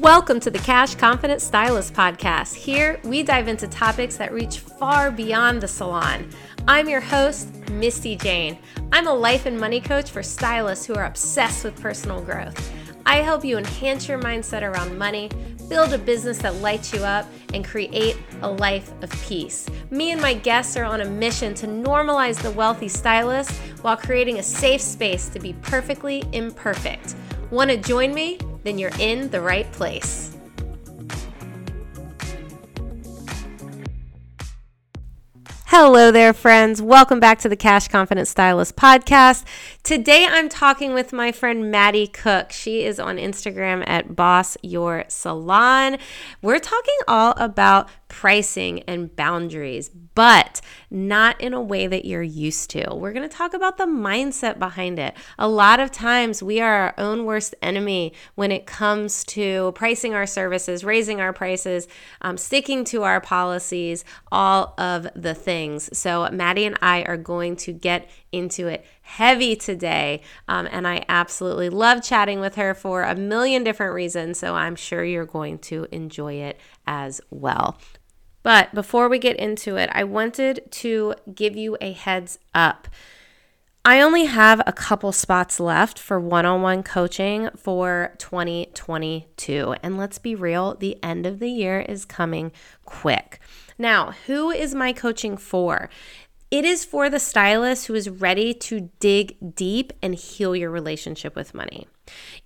Welcome to the Cash Confident Stylist Podcast. Here, we dive into topics that reach far beyond the salon. I'm your host, Misty Jane. I'm a life and money coach for stylists who are obsessed with personal growth. I help you enhance your mindset around money, build a business that lights you up, and create a life of peace. Me and my guests are on a mission to normalize the wealthy stylist while creating a safe space to be perfectly imperfect. Want to join me? then you're in the right place. Hello there, friends. Welcome back to the Cash Confident Stylist podcast. Today I'm talking with my friend Maddi Cook. She is on Instagram at Boss Your Salon. We're talking all about pricing and boundaries, but not in a way that you're used to. We're going to talk about the mindset behind it. A lot of times we are our own worst enemy when it comes to pricing our services, raising our prices, um, sticking to our policies, all of the things. So, Maddi and I are going to get into it heavy today. Um, and I absolutely love chatting with her for a million different reasons. So I'm sure you're going to enjoy it as well. But before we get into it, I wanted to give you a heads up. I only have a couple spots left for one on one coaching for 2022. And let's be real, the end of the year is coming quick. Now, who is my coaching for? It is for the stylist who is ready to dig deep and heal your relationship with money.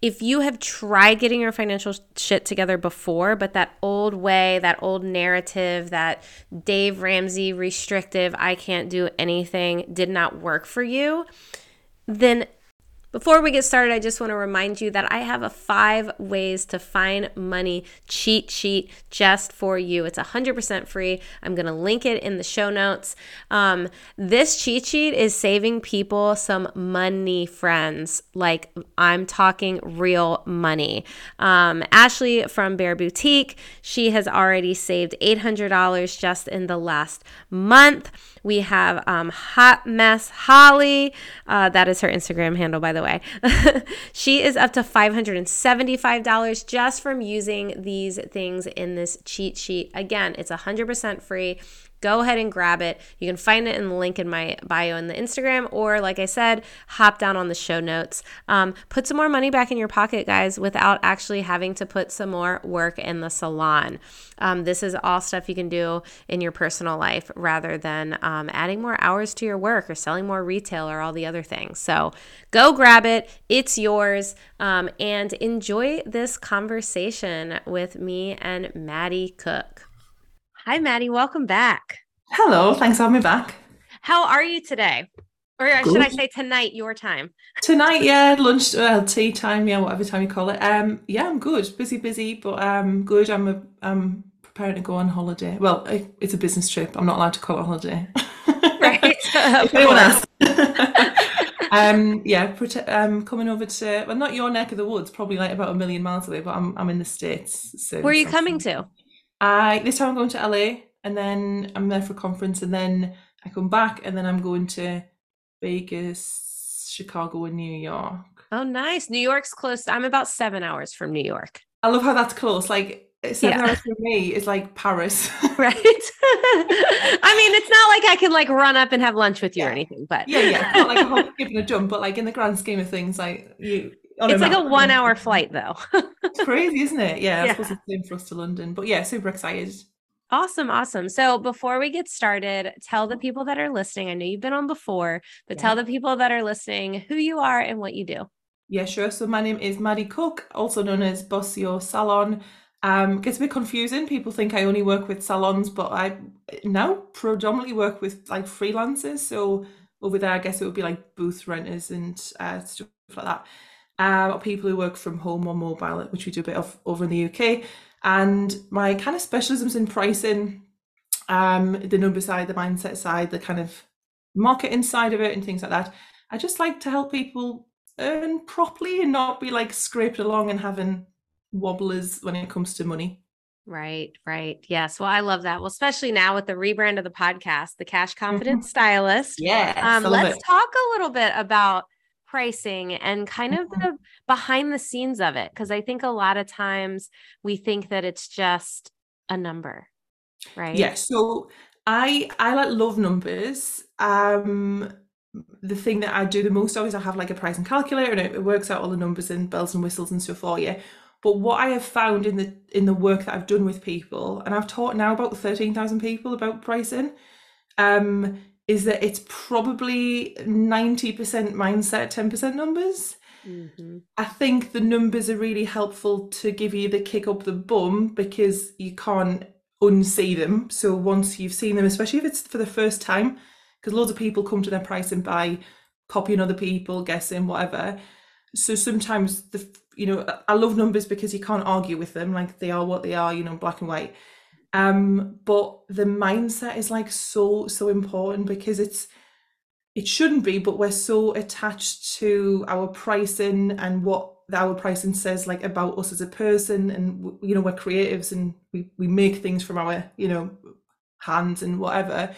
If you have tried getting your financial shit together before, but that old way, that old narrative, that Dave Ramsey restrictive, I can't do anything did not work for you, then before we get started, I just want to remind you that I have a five ways to find money cheat sheet just for you. It's 100% free. I'm going to link it in the show notes. Um, this cheat sheet is saving people some money, friends. Like I'm talking real money. Um, Ashley from Bear Boutique, she has already saved $800 just in the last month. We have um, Hot Mess Holly. Uh, that is her Instagram handle, by the way. she is up to $575 just from using these things in this cheat sheet. Again, it's 100% free go ahead and grab it. You can find it in the link in my bio in the Instagram, or like I said, hop down on the show notes. Um, put some more money back in your pocket, guys, without actually having to put some more work in the salon. Um, this is all stuff you can do in your personal life rather than um, adding more hours to your work or selling more retail or all the other things. So go grab it, it's yours, um, and enjoy this conversation with me and Maddi Cook. Hi, Maddi. Welcome back. Hello. Thanks for having me back. How are you today? Or Good. should I say tonight, your time? Tonight, yeah, lunch, well, tea time, yeah, whatever time you call it. Um, yeah, I'm good. Busy, busy, but um, good. I'm a, I'm preparing to go on holiday. Well, it's a business trip. I'm not allowed to call it a holiday. Right. if anyone asks. um, yeah, um, coming over to well, not your neck of the woods, probably like about a million miles away, but I'm I'm in the states. So where are you coming to? I this time I'm going to LA and then I'm there for a conference and then I come back and then I'm going to Vegas, Chicago, and New York. Oh, nice. New York's close. I'm about seven hours from New York. I love how that's close. Like seven yeah. hours for me is like Paris. right. I mean, it's not like I can like run up and have lunch with you yeah. or anything, but yeah, yeah, not like a hop, skipping a jump, but like in the grand scheme of things, like you. It's like a one hour flight though. it's crazy, isn't it? Yeah, yeah. I suppose it's the same for us to London. But yeah, super excited. Awesome, awesome. So before we get started, tell the people that are listening. I know you've been on before, but yeah. tell the people that are listening who you are and what you do. Yeah, sure. So my name is Maddi Cook, also known as Boss Your Salon. Um, gets a bit confusing. People think I only work with salons, but I now predominantly work with like freelancers. So over there, I guess it would be like booth renters and uh, stuff like that. Uh, people who work from home or mobile, which we do a bit of over in the UK. And my kind of specialisms in pricing, um, the number side, the mindset side, the kind of marketing side of it, and things like that. I just like to help people earn properly and not be like scraped along and having wobblers when it comes to money. Right, right. Yes. Well, I love that. Well, especially now with the rebrand of the podcast, the Cash Confident mm-hmm. Stylist. Yeah. Um, let's it. talk a little bit about pricing and kind of mm-hmm. the behind the scenes of it. Cause I think a lot of times we think that it's just a number. Right. Yeah. So I I like love numbers. Um the thing that I do the most of is I have like a pricing calculator and it, it works out all the numbers and bells and whistles and stuff for you. But what I have found in the in the work that I've done with people, and I've taught now about thirteen thousand people about pricing, um, is that it's probably ninety percent mindset, ten percent numbers. Mm-hmm. I think the numbers are really helpful to give you the kick up the bum because you can't unsee them. So once you've seen them, especially if it's for the first time, because loads of people come to their pricing by copying other people, guessing, whatever. So sometimes the you know, I love numbers because you can't argue with them. Like they are what they are, you know, black and white. Um, but the mindset is like so, so important because it's, it shouldn't be, but we're so attached to our pricing and what our pricing says like about us as a person. And, you know, we're creatives and we, we make things from our, you know, hands and whatever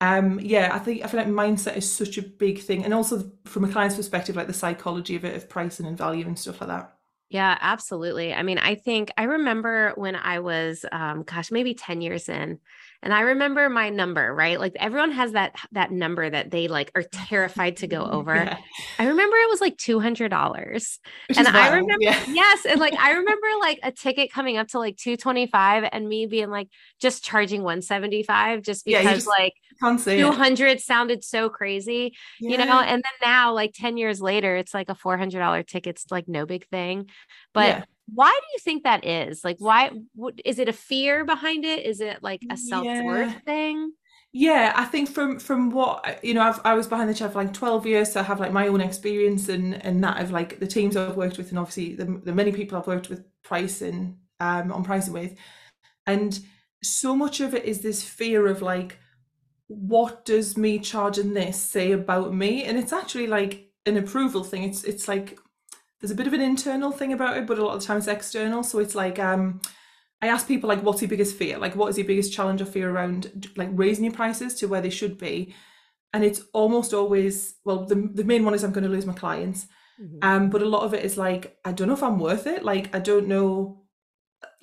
um yeah i think i feel like mindset is such a big thing and also from a client's perspective like the psychology of it of pricing and value and stuff like that yeah, absolutely. I mean, I think I remember when I was, um, gosh, maybe 10 years in, and I remember my number, right? Like everyone has that that number that they like are terrified to go over. Yeah. I remember it was like $200. and I remember yeah. yes, and like I remember like a ticket coming up to like 225 and me being like just charging 175 just because yeah, just like 200 it. sounded so crazy, you know? And then now like 10 years later it's like a $400 ticket's like no big thing. But why do you think that is? Like why what, is it a fear behind it? Is it like a self-worth yeah. thing? Yeah i think from from what you know I've, i was behind the chair for like 12 years so i have like my own experience and and that of like the teams i've worked with and obviously the, the many people i've worked with pricing um on pricing with. And so much of it is this fear of like what does me charging this say about me? And it's actually like an approval thing. It's it's like there's a bit of an internal thing about it, but a lot of the time it's external. So it's like um, I ask people like, what's your biggest fear? Like, what is your biggest challenge or fear around like raising your prices to where they should be? And it's almost always well, the the main one is I'm going to lose my clients. Mm-hmm. Um, but a lot of it is like I don't know if I'm worth it. Like I don't know,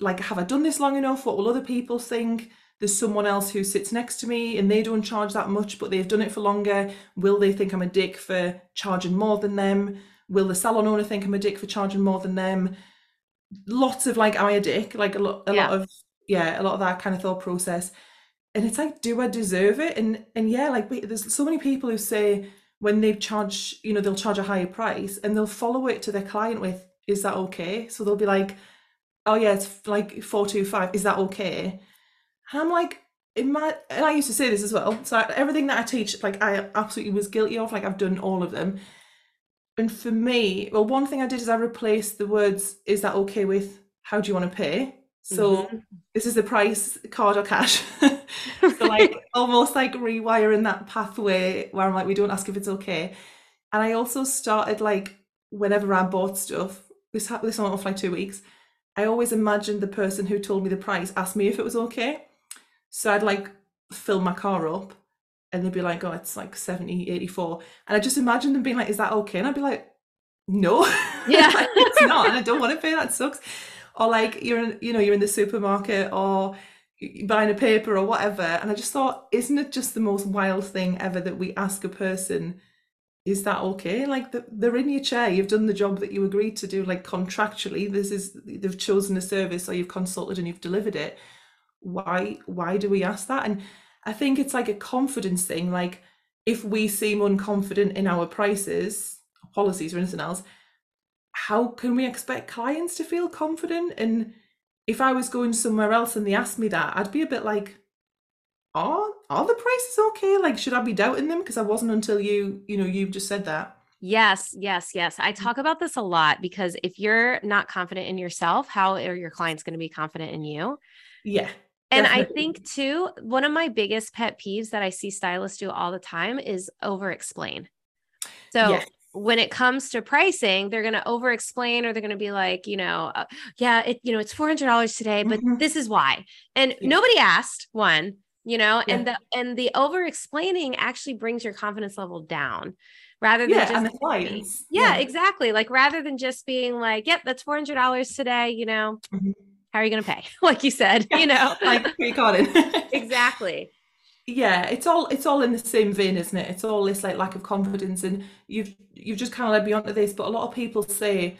like have I done this long enough? What will other people think? There's someone else who sits next to me and they don't charge that much, but they've done it for longer. Will they think I'm a dick for charging more than them? Will the salon owner think I'm a dick for charging more than them? Lots of like, am I a dick? Like a lot, a yeah. lot of yeah, a lot of that kind of thought process. And it's like, do I deserve it? And and yeah, like there's so many people who say when they charge, you know, they'll charge a higher price and they'll follow it to their client with, is that okay? So they'll be like, oh yeah, it's like four two five. Is that okay? And I'm like, in my and I used to say this as well. So everything that I teach, like I absolutely was guilty of. Like I've done all of them and for me, well, one thing I did is I replaced the words, is that okay with how do you want to pay? So mm-hmm. this is the price, card or cash. so like almost like rewiring that pathway where I'm like, we don't ask if it's okay. And I also started like whenever I bought stuff, this happened, this went off like two weeks. I always imagined the person who told me the price asked me if it was okay. So I'd like fill my car up and they'd be like, oh, it's like 70, 84. And I just imagine them being like, is that okay? And I'd be like, no, yeah, it's not. And I don't want to pay that. Sucks. or like you're in, you know you're in the supermarket or buying a paper or whatever and i just thought isn't it just the most wild thing ever that we ask a person is that okay like they're in your chair you've done the job that you agreed to do like contractually this is they've chosen a service or you've consulted and you've delivered it why why do we ask that and i think it's like a confidence thing like if we seem unconfident in our prices policies or anything else how can we expect clients to feel confident and if I was going somewhere else and they asked me that, I'd be a bit like, are are the prices okay? Like, should I be doubting them? Because I wasn't until you, you know, you've just said that. Yes, yes, yes. I mm. talk about this a lot because if you're not confident in yourself, how are your clients going to be confident in you? Yeah. And definitely. I think too, one of my biggest pet peeves that I see stylists do all the time is over explain. So yes when it comes to pricing, they're going to over explain or they're going to be like, you know, uh, yeah, it, you know, it's $400 today, but mm-hmm. this is why. And yeah. nobody asked one, you know, yeah. and the, and the over explaining actually brings your confidence level down rather than yeah, just, and the clients. Yeah, yeah, exactly. Like rather than just being like, yep, that's $400 today, you know, mm-hmm. How are you going to pay? like you said, you know, like you got it. exactly yeah it's all it's all in the same vein isn't it it's all this like lack of confidence and you've you've just kind of led me onto this but a lot of people say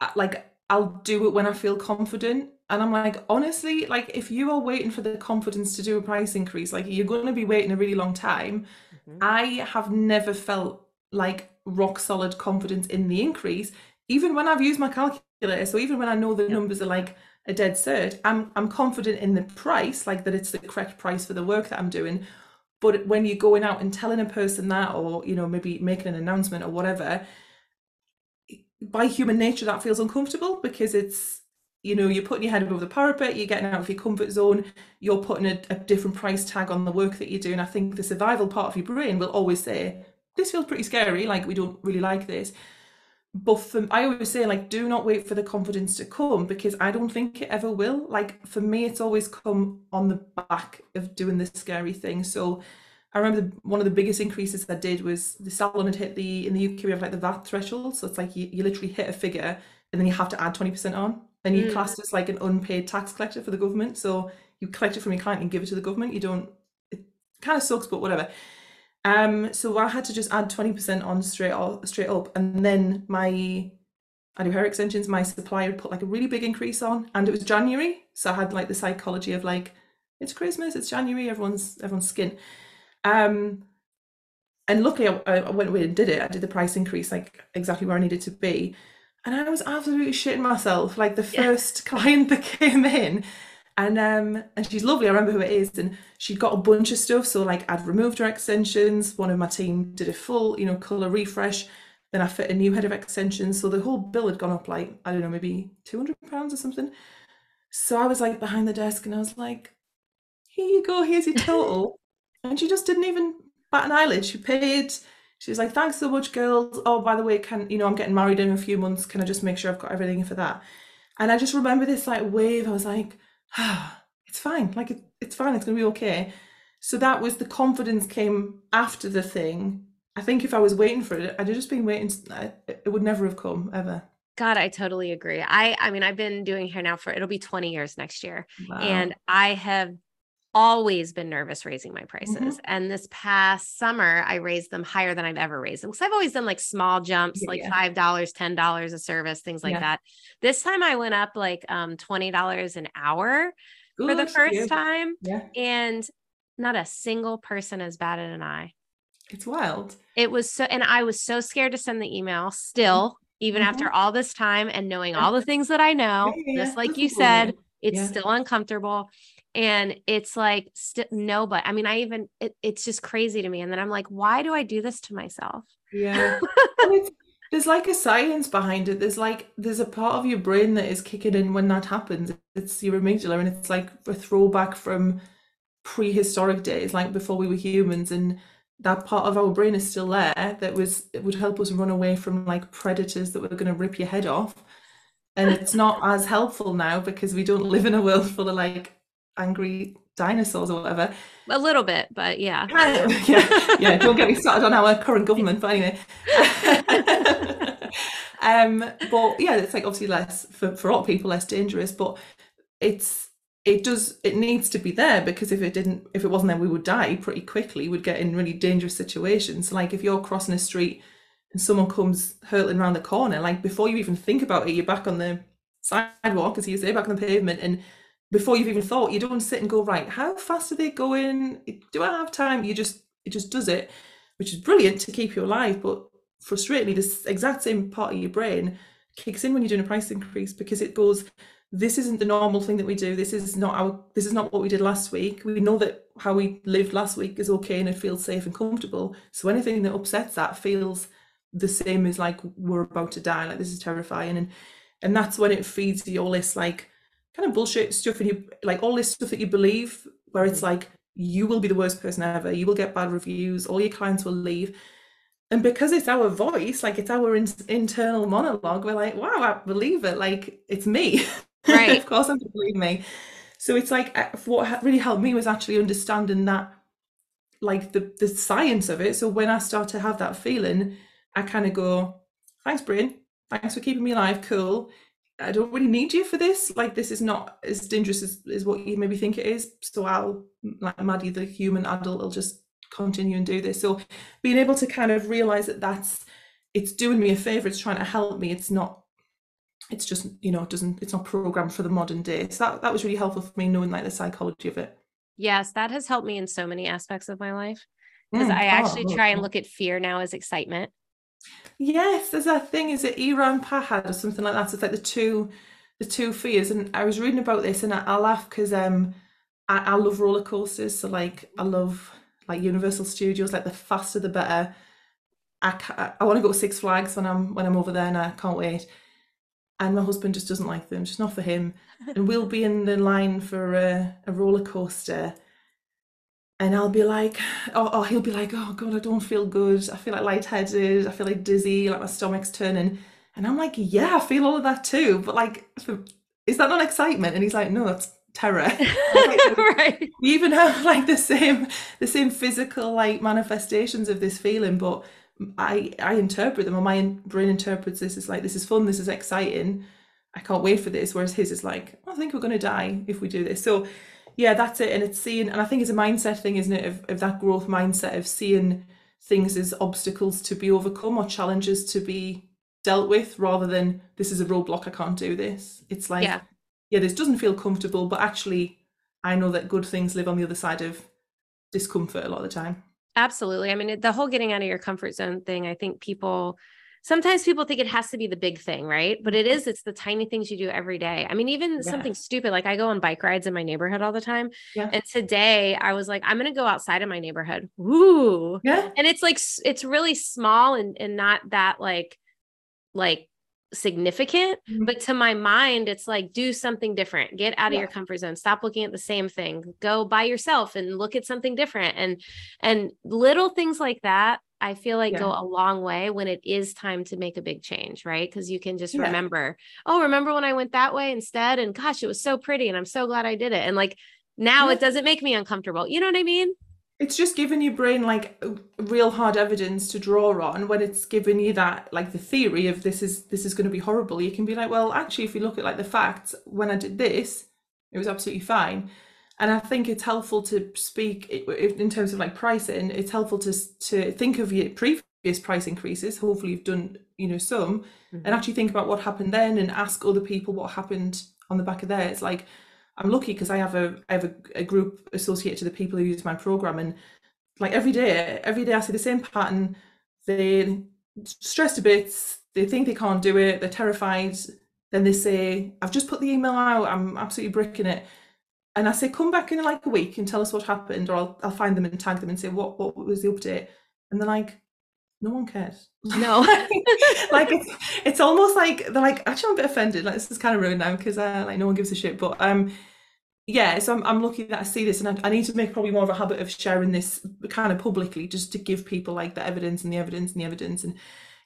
uh, like i'll do it when i feel confident and i'm like honestly like if you are waiting for the confidence to do a price increase like you're going to be waiting a really long time mm-hmm. i have never felt like rock solid confidence in the increase even when i've used my calculator so even when i know the yep. numbers are like a dead cert. I'm I'm confident in the price, like that it's the correct price for the work that I'm doing. But when you're going out and telling a person that, or you know, maybe making an announcement or whatever, by human nature that feels uncomfortable because it's you know you're putting your head above the parapet you're getting out of your comfort zone you're putting a, a different price tag on the work that you're doing i think the survival part of your brain will always say this feels pretty scary like we don't really like this but for, I always say like do not wait for the confidence to come because I don't think it ever will. Like for me, it's always come on the back of doing this scary thing. So I remember one of the biggest increases I did was the salon had hit the in the UK we have like the VAT threshold. So it's like you, you literally hit a figure and then you have to add 20% on. And you mm. classed as like an unpaid tax collector for the government. So you collect it from your client and give it to the government. You don't it kind of sucks, but whatever. Um, so I had to just add 20% on straight off, straight up. And then my I do hair extensions, my supplier put like a really big increase on and it was January. So I had like the psychology of like, it's Christmas, it's January, everyone's everyone's skin. Um and luckily I, I went away and did it. I did the price increase like exactly where I needed to be. And I was absolutely shitting myself. Like the first client that came in, and um and she's lovely i remember who it is and she got a bunch of stuff so like i'd removed her extensions one of my team did a full you know color refresh then i fit a new head of extensions so the whole bill had gone up like i don't know maybe 200 pounds or something. So i was like behind the desk and i was like here you go here's your total. And she just didn't even bat an eyelid she paid she was like thanks so much girls. Oh by the way can you know i'm getting married in a few months can i just make sure i've got everything for that? And i just remember this like wave i was like it's fine. Like it, it's fine. It's going to be okay. So that was the confidence came after the thing. I think if I was waiting for it, I'd have just been waiting. It would never have come ever. God, I totally agree. I I mean, I've been doing hair now for it'll be 20 years next year. Wow. And I have always been nervous raising my prices. Mm-hmm. And this past summer, I raised them higher than I've ever raised them because I've always done like small jumps, yeah, like $5, $10 a service, things like yeah. that. This time I went up like um, $20 an hour Good for the first time. Yeah. And not a single person has batted an eye. It's wild. It was so, and I was so scared to send the email still, even mm-hmm. after all this time and knowing all the things that I know, just like you said, it's still uncomfortable and it's like st- no but i mean i even it, it's just crazy to me. And then i'm like why do i do this to myself? Yeah. There's like a science behind it. There's like there's a part of your brain that is kicking in when that happens. It's your amygdala and it's like a throwback from prehistoric days like before we were humans. And that part of our brain is still there that was it would help us run away from like predators that were going to rip your head off. And it's not as helpful now because we don't live in a world full of like angry dinosaurs or whatever. A little bit, but yeah. yeah, yeah. Don't get me started on our current government, but anyway. um, but yeah, it's like obviously less for, for a lot of people less dangerous, but it's it does it needs to be there because if it didn't if it wasn't there we would die pretty quickly we'd get in really dangerous situations like if you're crossing a street and someone comes hurtling around the corner like before you even think about it you're back on the sidewalk as you say back on the pavement and before you've even thought you don't sit and go right how fast are they going? Do i have time? You just it just does it which is brilliant to keep you alive but frustratingly this exact same part of your brain kicks in when you're doing a price increase because it goes this isn't the normal thing that we do. This is not our this is not what we did last week. We know that how we lived last week is okay and it feels safe and comfortable. So anything that upsets that feels the same as like we're about to die. Like this is terrifying. And and that's when it feeds you all this like kind of bullshit stuff and you like all this stuff that you believe where it's like you will be the worst person ever you will get bad reviews all your clients will leave and because it's our voice like it's our in- internal monologue we're like wow i believe it like it's me Right. of course, I'm believe me. So it's like uh, what really helped me was actually understanding that, like the the science of it. So when I start to have that feeling, I kind of go, "Thanks, brain. Thanks for keeping me alive. Cool. I don't really need you for this. Like this is not as dangerous as, as what you maybe think it is. So I'll, like Maddi, the human adult, will just continue and do this. So being able to kind of realize that that's it's doing me a favor. It's trying to help me. It's not it's just you know it doesn't it's not programmed for the modern day so that, that was really helpful for me knowing like the psychology of it Yes, that has helped me in so many aspects of my life because Mm, I oh, actually oh, try and oh. look at fear now as excitement. Yes there's that thing is it iran pahad or something like that? It's like the two the two fears. And i was reading about this and i, I laugh because um I, I love roller coasters. So like i love like universal studios like the faster the better. I i want to go to six flags when i'm when i'm over there and i can't wait. And my husband just doesn't like them. Just not for him. And we'll be in the line for a, a roller coaster and I'll be like, oh, oh, he'll be like, oh God, I don't feel good. I feel like lightheaded. I feel like dizzy, like my stomach's turning. And I'm like, yeah, I feel all of that too. But like, is that not excitement? And he's like, no, that's terror. Like, right. we even have like the same, the same physical like manifestations of this feeling, but I, I interpret them, or my brain interprets this as like, this is fun, this is exciting. I can't wait for this. Whereas his is like, I think we're going to die if we do this. So yeah, that's it. And it's seeing, and I think it's a mindset thing, isn't it? Of, of that growth mindset of seeing things as obstacles to be overcome or challenges to be dealt with rather than this is a roadblock, I can't do this. It's like, Yeah. yeah, this doesn't feel comfortable, but actually, I know that good things live on the other side of discomfort a lot of the time. Absolutely. I mean, the whole getting out of your comfort zone thing, I think people sometimes people think it has to be the big thing, right? But it is, it's the tiny things you do every day. I mean, even Yeah. something stupid like I go on bike rides in my neighborhood all the time. Yeah. And today I was like, I'm going to go outside of my neighborhood. Woo. Yeah. And it's like, it's really small and, and not that like, like significant. Mhm. But to my mind, it's like, do something different, get out of Yeah. your comfort zone, stop looking at the same thing, go by yourself and look at something different. And, and little things like that, I feel like go a long way when it is time to make a big change, right? Because you can just Yeah. remember, oh, remember when I went that way instead? And gosh, it was so pretty. And I'm so glad I did it. And like now Yeah. it doesn't make me uncomfortable. You know what I mean? It's just giving your brain like real hard evidence to draw on when it's giving you that like the theory of this is this is going to be horrible. You can be like, well, actually, if you look at like the facts, when I did this, it was absolutely fine. And I think it's helpful to speak in terms of like pricing. It's helpful to to think of your previous price increases. Hopefully, you've done you know some, and mm-hmm. actually think about what happened then, and ask other people what happened on the back of there. It's like I'm lucky because I have a I have a, a group associated to the people who use my program, and like every day, every day I see the same pattern. They stressed a bit. They think they can't do it. They're terrified. Then they say, "I've just put the email out. I'm absolutely bricking it." And I say, "Come back in like a week and tell us what happened," or I'll I'll find them and tag them and say, "What what was the update?" And they're like, "No one cares." No. like it's it's almost like they're like actually I'm a bit offended. Like this is kind of ruined now because uh, like no one gives a shit. But um, yeah. So I'm I'm lucky that I see this, and I, I need to make probably more of a habit of sharing this kind of publicly, just to give people like the evidence and the evidence and the evidence, and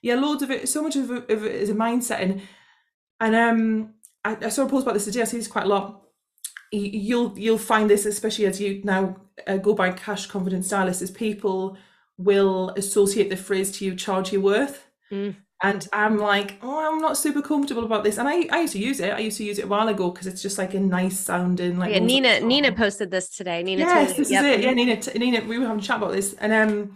yeah, loads of it. So much of it, of it is a mindset, and and um, I, I saw a post about this today. I see this quite a lot. You'll you'll find this especially as you now uh, go by cash confidence stylist, is people will associate the phrase to you charge your worth. Mm. And I'm like, oh, I'm not super comfortable about this. And I, I used to use it. I used to use it a while ago because it's just like a nice sounding like. Yeah, Nina. Nina posted this today. Nina. Yes, this yep. is it. Yeah, Nina. Nina. We were having a chat about this, and um,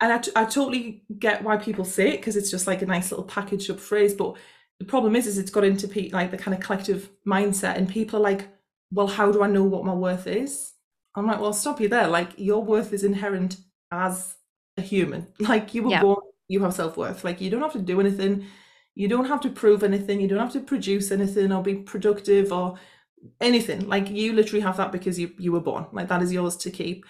and I, t- I totally get why people say it because it's just like a nice little packaged up phrase. But the problem is, is it's got into pe- like the kind of collective mindset, and people are like, well, how do I know what my worth is? I'm like, well, stop you there. Like your worth is inherent as a human. Like you were yeah. born, you have self worth. Like you don't have to do anything. You don't have to prove anything. You don't have to produce anything or be productive or anything. Like you literally have that because you you were born. Like that is yours to keep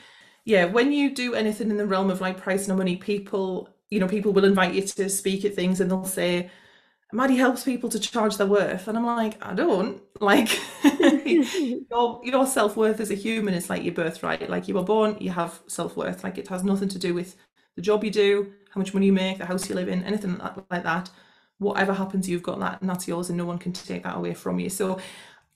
yeah, when you do anything in the realm of like price and money, people, you know, people will invite you to speak at things and they'll say, Maddi helps people to charge their worth. And I'm like, I don't. Like your your self-worth as a human is like your birthright. Like you were born, you have self-worth. Like it has nothing to do with the job you do, how much money you make, the house you live in, anything like that. Whatever happens, you've got that and that's yours and no one can take that away from you. So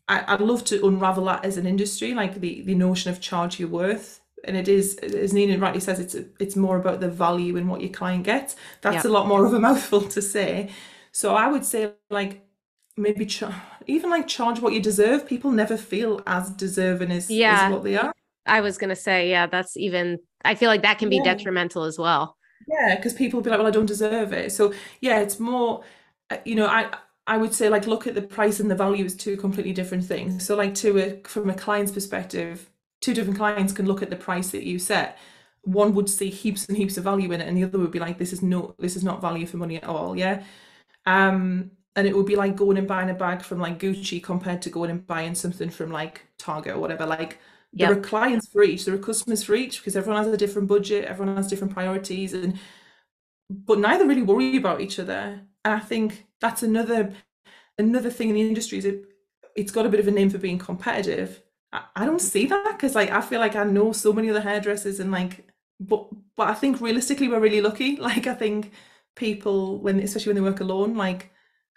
I, would love to unravel that as an industry, like the, the notion of charge your worth and it is as Nina rightly says it's it's more about the value and what your client gets that's yeah. a lot more of a mouthful to say so I would say like maybe even like charge what you deserve people never feel as deserving as, yeah. as what they are I was gonna say yeah that's even I feel like that can be yeah. detrimental as well yeah because people be like well I don't deserve it so yeah it's more uh, you know I I would say like look at the price and the value is two completely different things. So like to a from a client's perspective, two different clients can look at the price that you set one would see heaps and heaps of value in it and the other would be like this is no this is not value for money at all yeah um and it would be like going and buying a bag from like gucci compared to going and buying something from like target or whatever like yep. there are clients for each there are customers for each because everyone has a different budget everyone has different priorities and but neither really worry about each other and i think that's another another thing in the industry is it it's got a bit of a name for being competitive I, don't see that because like I feel like I know so many other hairdressers and like but but I think realistically we're really lucky. Like I think people when especially when they work alone, like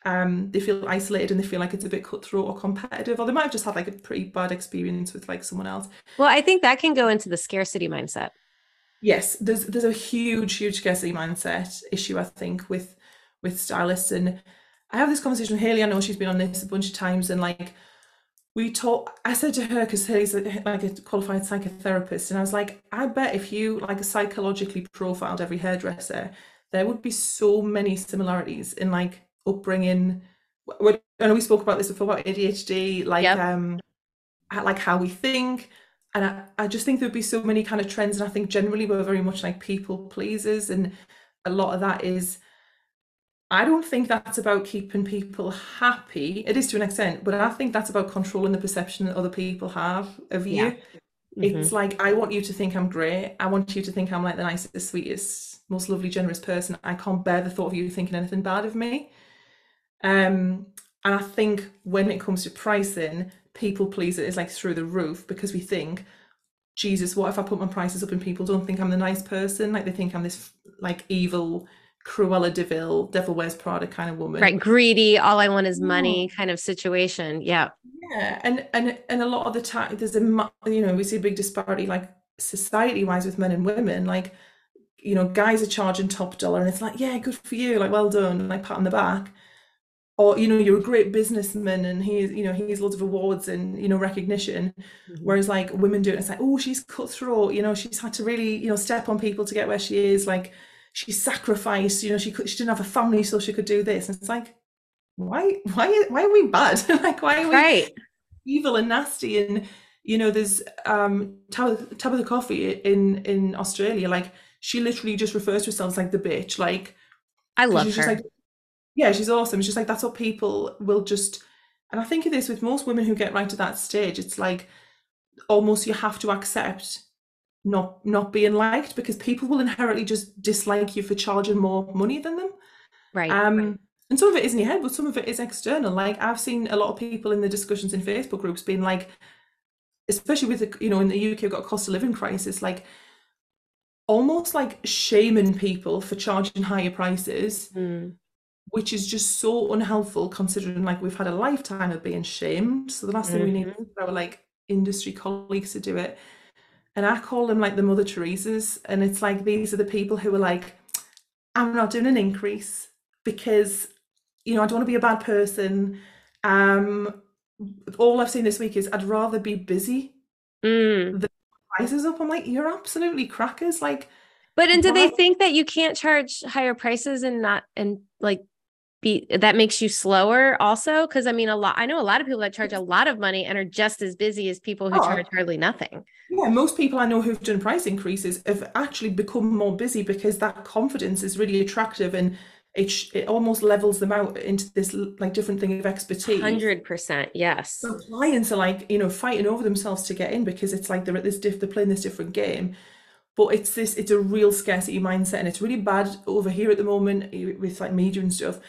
um they feel isolated and they feel like it's a bit cutthroat or competitive, or they might have just had like a pretty bad experience with like someone else. Well, I think that can go into the scarcity mindset. Yes, there's there's a huge, huge scarcity mindset issue, I think, with with stylists. And I have this conversation with Haley. I know she's been on this a bunch of times and like we talk i said to her because he's like a qualified psychotherapist and i was like i bet if you like psychologically profiled every hairdresser there would be so many similarities in like upbringing i know we spoke about this before about adhd like yep. um like how we think and I, I just think there'd be so many kind of trends and i think generally we're very much like people pleasers and a lot of that is I don't think that's about keeping people happy. It is to an extent, but I think that's about controlling the perception that other people have of you. Yeah. Mm-hmm. It's like I want you to think I'm great. I want you to think I'm like the nicest, sweetest, most lovely, generous person. I can't bear the thought of you thinking anything bad of me. Um, and I think when it comes to pricing, people pleaser is like through the roof because we think, Jesus, what if I put my prices up and people don't think I'm the nice person? Like they think I'm this like evil Cruella de Vil, Devil Wears Prada kind of woman. Right, greedy, all I want is money kind of situation. Yeah. Yeah, and and and a lot of the time there's a you know we see a big disparity like society wise with men and women like you know guys are charging top dollar and it's like yeah good for you like well done like pat on the back or you know you're a great businessman and he's you know he's loads of awards and you know recognition. Mm-hmm. whereas like women do it it's like oh she's cutthroat you know she's had to really you know step on people to get where she is like she sacrificed you know she could she didn't have a family so she could do this. And it's like why why why are we bad? Like why are we right. evil and nasty? And you know there's um Tabatha, Tabatha Coffey in in Australia like she literally just refers to herself as like the bitch like I love her. like, yeah she's awesome it's just like that's what people will just and I think of this with most women who get right to that stage it's like almost you have to accept not not being liked because people will inherently just dislike you for charging more money than them. Right. Um and some of it is in your head, but some of it is external. Like I've seen a lot of people in the discussions in Facebook groups being like, especially with the, you know, in the UK, we've got a cost of living crisis, like almost like shaming people for charging higher prices, mm. Which is just so unhelpful considering like we've had a lifetime of being shamed. So the last mm-hmm. thing we need mm-hmm. is our like industry colleagues to do it and I call them like the Mother Teresa's. And it's like these are the people who are like, I'm not doing an increase. because you know I don't want to be a bad person. Um, all I've seen this week is I'd rather be busy Mm. than prices up. I'm like, you're absolutely crackers. Like, But and do they think that you can't charge higher prices and not and like be that makes you slower also? Because I mean a lot I know a lot of people that charge a lot of money and are just as busy as people who Oh. charge hardly nothing. yeah, most people I know who've done price increases have actually become more busy because that confidence is really attractive and it sh- it almost levels them out into this like different thing of expertise. Hundred percent, yes. So clients are like, you know, fighting over themselves to get in because it's like they're at this diff, they're playing this different game. But it's this, it's a real scarcity mindset, and it's really bad over here at the moment with like media and stuff.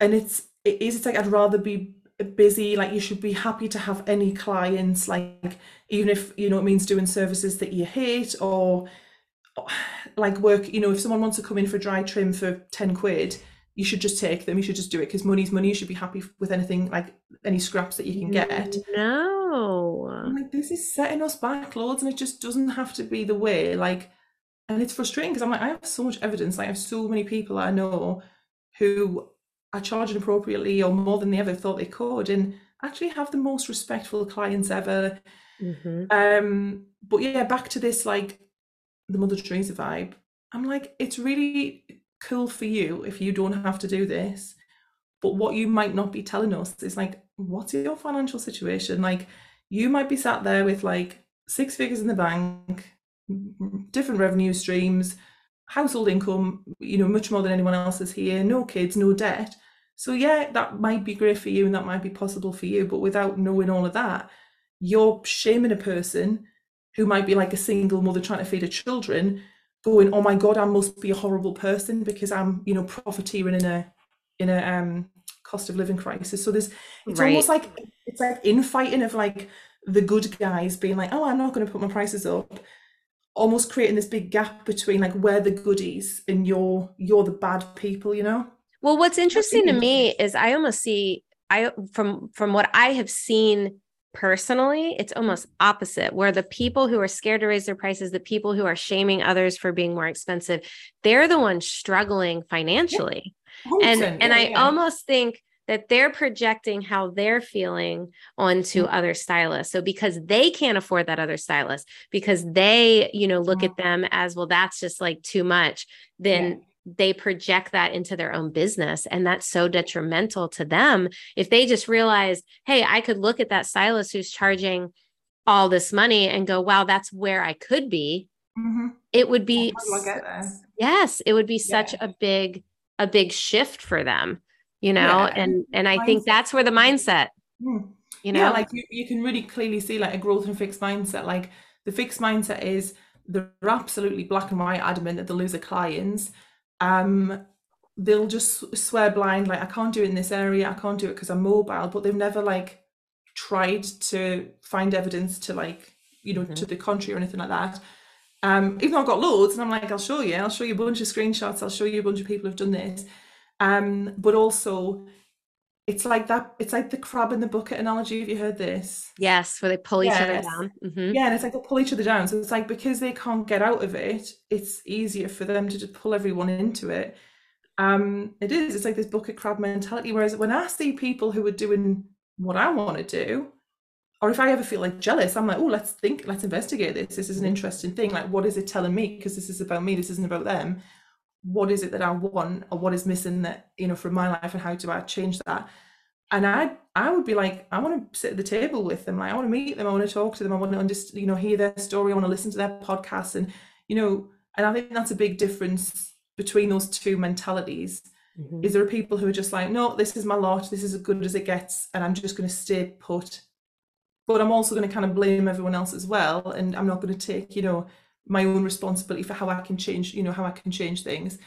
And it's, it is, it's like I'd rather be busy. Like you should be happy to have any clients, like even if you know it means doing services that you hate or like work. You know, if someone wants to come in for dry trim for ten quid, you should just take them. You should just do it because money's money. You should be happy with anything like any scraps that you can get. No. I'm like, this is setting us back loads, and it just doesn't have to be the way. Like, and it's frustrating because I'm like, I have so much evidence. Like, I have so many people I know who are charging appropriately or more than they ever thought they could, and actually have the most respectful clients ever. Mhm. Um, but yeah, back to this like the Mother Teresa vibe. I'm like, it's really cool for you if you don't have to do this. But what you might not be telling us is like, what's your financial situation? Like, you might be sat there with like six figures in the bank, different revenue streams, household income, you know, much more than anyone else is here, no kids, no debt. So, yeah, that might be great for you and that might be possible for you. But without knowing all of that, you're shaming a person who might be like a single mother trying to feed her children, going, "Oh my god, I must be a horrible person because I'm, you know, profiteering in a in a um cost of living crisis." So there's it's Right. almost like it's like infighting of like the good guys being like, "Oh, I'm not going to put my prices up." Almost creating this big gap between like we're the goodies and you're you're the bad people, you know? Well, what's interesting to me is I almost see I from from what I have seen personally, it's almost opposite where the people who are scared to raise their prices, the people who are shaming others for being more expensive, they're the ones struggling financially. And 100%, and yeah, I yeah. almost think that they're projecting how they're feeling onto Mm. other stylists. So because they can't afford that other stylist, because they, you know, look at them as, well, that's just like too much, then they project that into their own business. And that's so detrimental to them. If they just realize, hey, I could look at that stylist who's charging all this money and go, wow, that's where I could be. Mhm. It would be How do I yes it would be such Yeah. a big a big shift for them you know Yeah, and and i think that's where the mindset Mm. you know yeah like you, you can really clearly see like a growth and fixed mindset like the fixed mindset is they're absolutely black and white adamant that they'll lose their clients um they'll just swear blind like i can't do it in this area i can't do it because i'm mobile but they've never like tried to find evidence to like you know Mhm. to the contrary or anything like that um even though i've got loads and i'm like i'll show you i'll show you a bunch of screenshots i'll show you a bunch of people who've done this um but also it's like that it's like the crab in the bucket analogy have you heard this? Yes where they pull each other Yes. down Mhm. yeah and it's like they pull each other down so it's like because they can't get out of it it's easier for them to just pull everyone into it. Um it is it's like this bucket crab mentality whereas when i see people who are doing what i want to do or if i ever feel like jealous i'm like oh let's think let's investigate this. This is an interesting thing. Like what is it telling me? Because this is about me this isn't about them what is it that i want or what is missing that you know from my life and how do i change that? And i i would be like i want to sit at the table with them. Like i want to meet them. I want to talk to them. I want to understand you know hear their story. I want to listen to their podcasts. And you know and i think that's a big difference between those two mentalities Mhm. is there are people who are just like no this is my lot. This is as good as it gets. And i'm just going to stay put. But i'm also going to kind of blame everyone else as well. And i'm not going to take you know my own responsibility for how i can change you know how i can change things.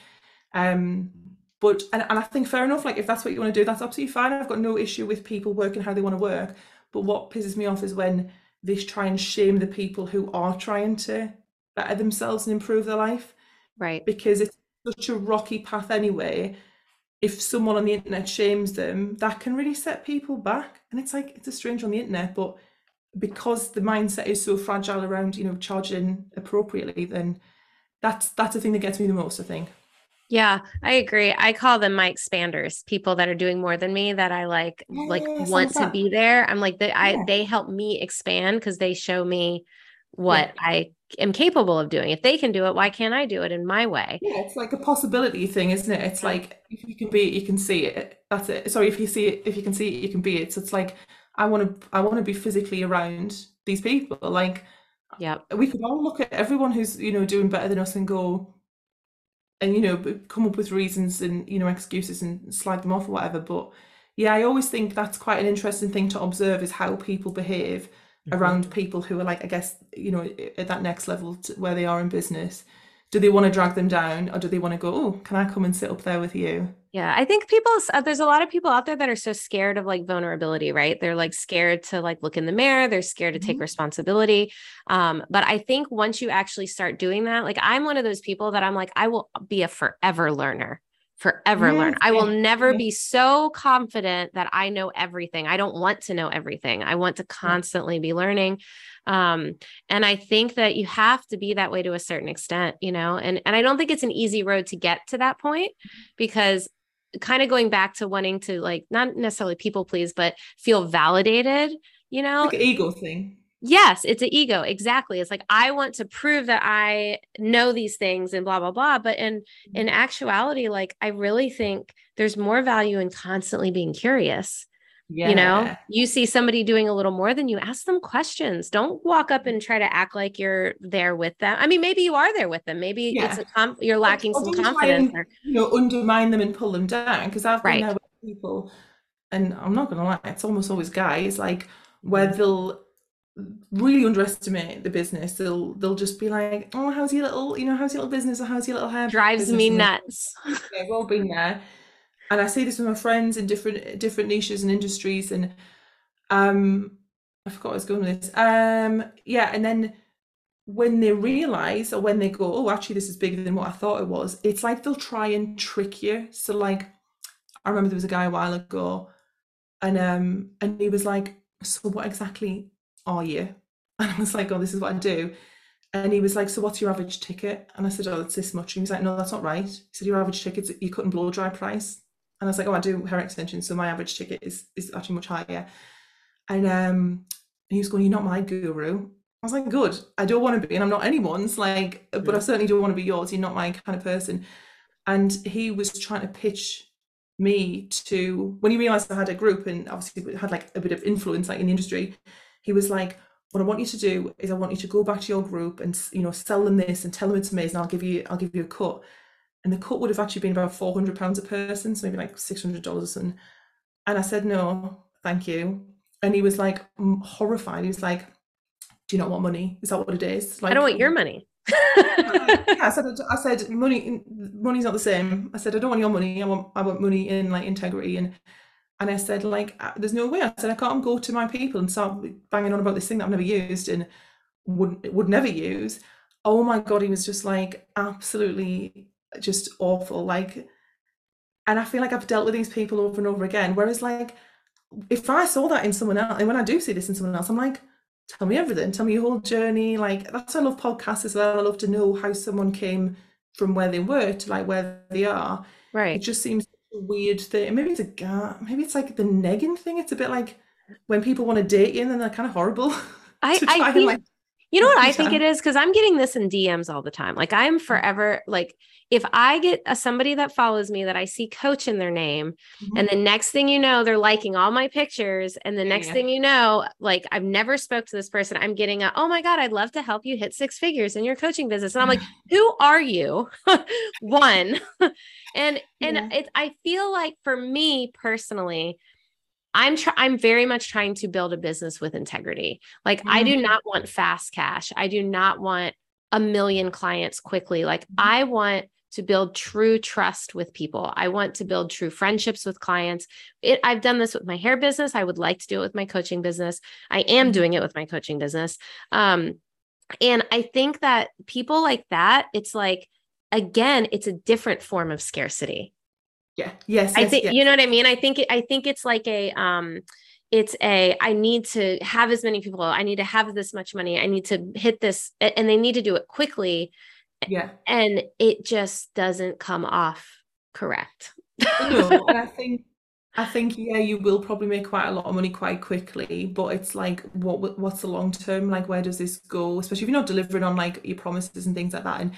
Um but and, and i think fair enough like if that's what you want to do that's absolutely fine. I've got no issue with people working how they want to work. But what pisses me off is when they try and shame the people who are trying to better themselves and improve their life. Right. Because it's such a rocky path anyway. If someone on the internet shames them, that can really set people back. And it's like it's a strange on the internet, but because the mindset is so fragile around, you know, charging appropriately, then that's that's the thing that gets me the most, I think. Yeah, I agree. I call them my expanders, people that are doing more than me that I like like Yes, want to that. be there. I'm like they I they help me expand because they show me what I am capable of doing. If they can do it, why can't I do it in my way? Yeah, it's like a possibility thing, isn't it? It's like if you can be it, you can see it. That's it. Sorry, if you see it, if you can see it, you can be it. So it's like I want to, I want to be physically around these people. Like yeah, we could all look at everyone who's, you know, doing better than us and go and you know come up with reasons and you know excuses and slide them off or whatever. But yeah, I always think that's quite an interesting thing to observe is how people behave Mhm. around people who are like, I guess, you know, at that next level to where they are in business. Do they want to drag them down or do they want to go, oh, can I come and sit up there with you? Yeah, I think people, uh, there's a lot of people out there that are so scared of like vulnerability, right? They're like scared to like look in the mirror. They're scared to take Mhm. responsibility. Um, but I think once you actually start doing that, like I'm one of those people that I'm like, I will be a forever learner, forever Yes, learner. I will never yeah. be so confident that I know everything. I don't want to know everything. I want to constantly be learning. Um, and I think that you have to be that way to a certain extent, you know, and, and I don't think it's an easy road to get to that point because kind of going back to wanting to like not necessarily people please but feel validated you know Like ego thing. Yes it's an ego exactly it's like i want to prove that i know these things and blah blah blah but in mm-hmm. in actuality like i really think there's more value in constantly being curious Yeah. you know you see somebody doing a little more than you ask them questions don't walk up and try to act like you're there with them i mean maybe you are there with them maybe it's a you're lacking or some confidence and- or you know, undermine them and pull them down. Because I've been Right. there with people, and I'm not gonna lie, it's almost always guys, like where mm-hmm. they'll really underestimate the business. They'll they'll just be like, "Oh, how's your little, you know, how's your little business, or how's your little hair?" drives business?" me nuts we've all been there. And I see this with my friends in different different niches and industries, and um, I forgot I was going with this. Um, yeah, and then when they realize or when they go, oh, actually, this is bigger than what I thought it was, it's like they'll try and trick you. So, like, I remember there was a guy a while ago, and um, and he was like, so what exactly are you? And I was like, oh, this is what I do. And he was like, so what's your average ticket? And I said, oh, it's this much. And he was like, no, that's not right. He said, your average ticket's you cut and blow dry price. And I was like, oh, I do hair extensions, so my average ticket is is actually much higher. And um, he was going, you're not my guru. I was like, good. I don't want to be, and I'm not anyone's. Like, but I certainly don't want to be yours. You're not my kind of person. And he was trying to pitch me to when he realized I had a group and obviously had like a bit of influence like in the industry. He was like, what I want you to do is I want you to go back to your group and you know sell them this and tell them it's amazing. I'll give you I'll give you a cut. And the cut would have actually been about four hundred pounds a person, so maybe like six hundred dollars. And and I said no, thank you. And he was like horrified. He was like, "Do you not want money? Is that what it is?" Like, I don't want your money. yeah, I said I said money money's not the same. I said I don't want your money. I want I want money in like integrity and and I said like uh, there's no way. I said I can't go to my people and start banging on about this thing that I've never used and would would never use. Oh my god, he was just like absolutely just awful. Like, and I feel like I've dealt with these people over and over again. Whereas like if I saw that in someone else, and when I do see this in someone else, I'm like, tell me everything. Tell me your whole journey. Like that's why I love podcasts as well. I love to know how someone came from where they were to like where they are. Right. It just seems weird thing. Maybe it's a ga- maybe it's like the negging thing. It's a bit like when people want to date you and then they're kind of horrible. I, I think, like you know what I think it is? Because I'm getting this in DMs all the time. Like I'm forever like if I get a, somebody that follows me that I see coach in their name, and the next thing you know, they're liking all my pictures, and the next yeah. thing you know, like I've never spoke to this person. I'm getting a oh my god, I'd love to help you hit six figures in your coaching business, and I'm like, who are you? One, and and Yeah. it I feel like for me personally. I'm try- I'm very much trying to build a business with integrity. Like I do Mhm. not want fast cash. I do not want a million clients quickly. Like Mhm. I want to build true trust with people. I want to build true friendships with clients. It, I've done this with my hair business. I would like to do it with my coaching business. I am Mhm. doing it with my coaching business. Um, and I think that people like that, it's like, again, it's a different form of scarcity. Yeah, yes, I yes, think yes. you know what I mean. I think it, I think it's like a um, it's a I need to have as many people. I need to have this much money. I need to hit this, and they need to do it quickly. Yeah. And it just doesn't come off correct. no, and I think I think yeah, you will probably make quite a lot of money quite quickly, but it's like what what's the long term? Like where does this go? Especially if you're not delivering on like your promises and things like that. And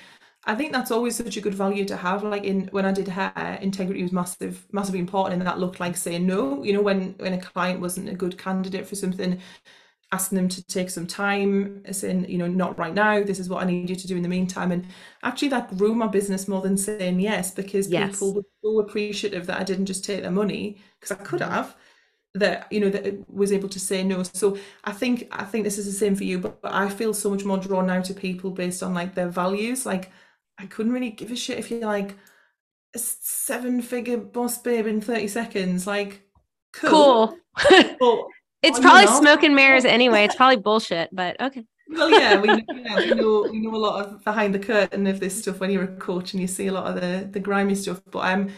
I think that's always such a good value to have. Like in when I did hair, integrity was massive, massively important, and that looked like saying no. You know, when when a client wasn't a good candidate for something, asking them to take some time, saying, you know, not right now, this is what I need you to do in the meantime. And actually that grew my business more than saying yes, because yes. people were so appreciative that I didn't just take their money, because I could mm-hmm. have, that, you know, that it was able to say no. So I think I think this is the same for you, but, but I feel so much more drawn now to people based on like their values. Like I couldn't really give a shit if you're like a seven figure boss babe in 30 seconds. Like cool. cool. It's probably smoke and mirrors anyway. It's probably bullshit, but okay. Well, yeah, we, yeah, we know we know a lot of behind the curtain of this stuff when you're a coach and you see a lot of the the grimy stuff. But um,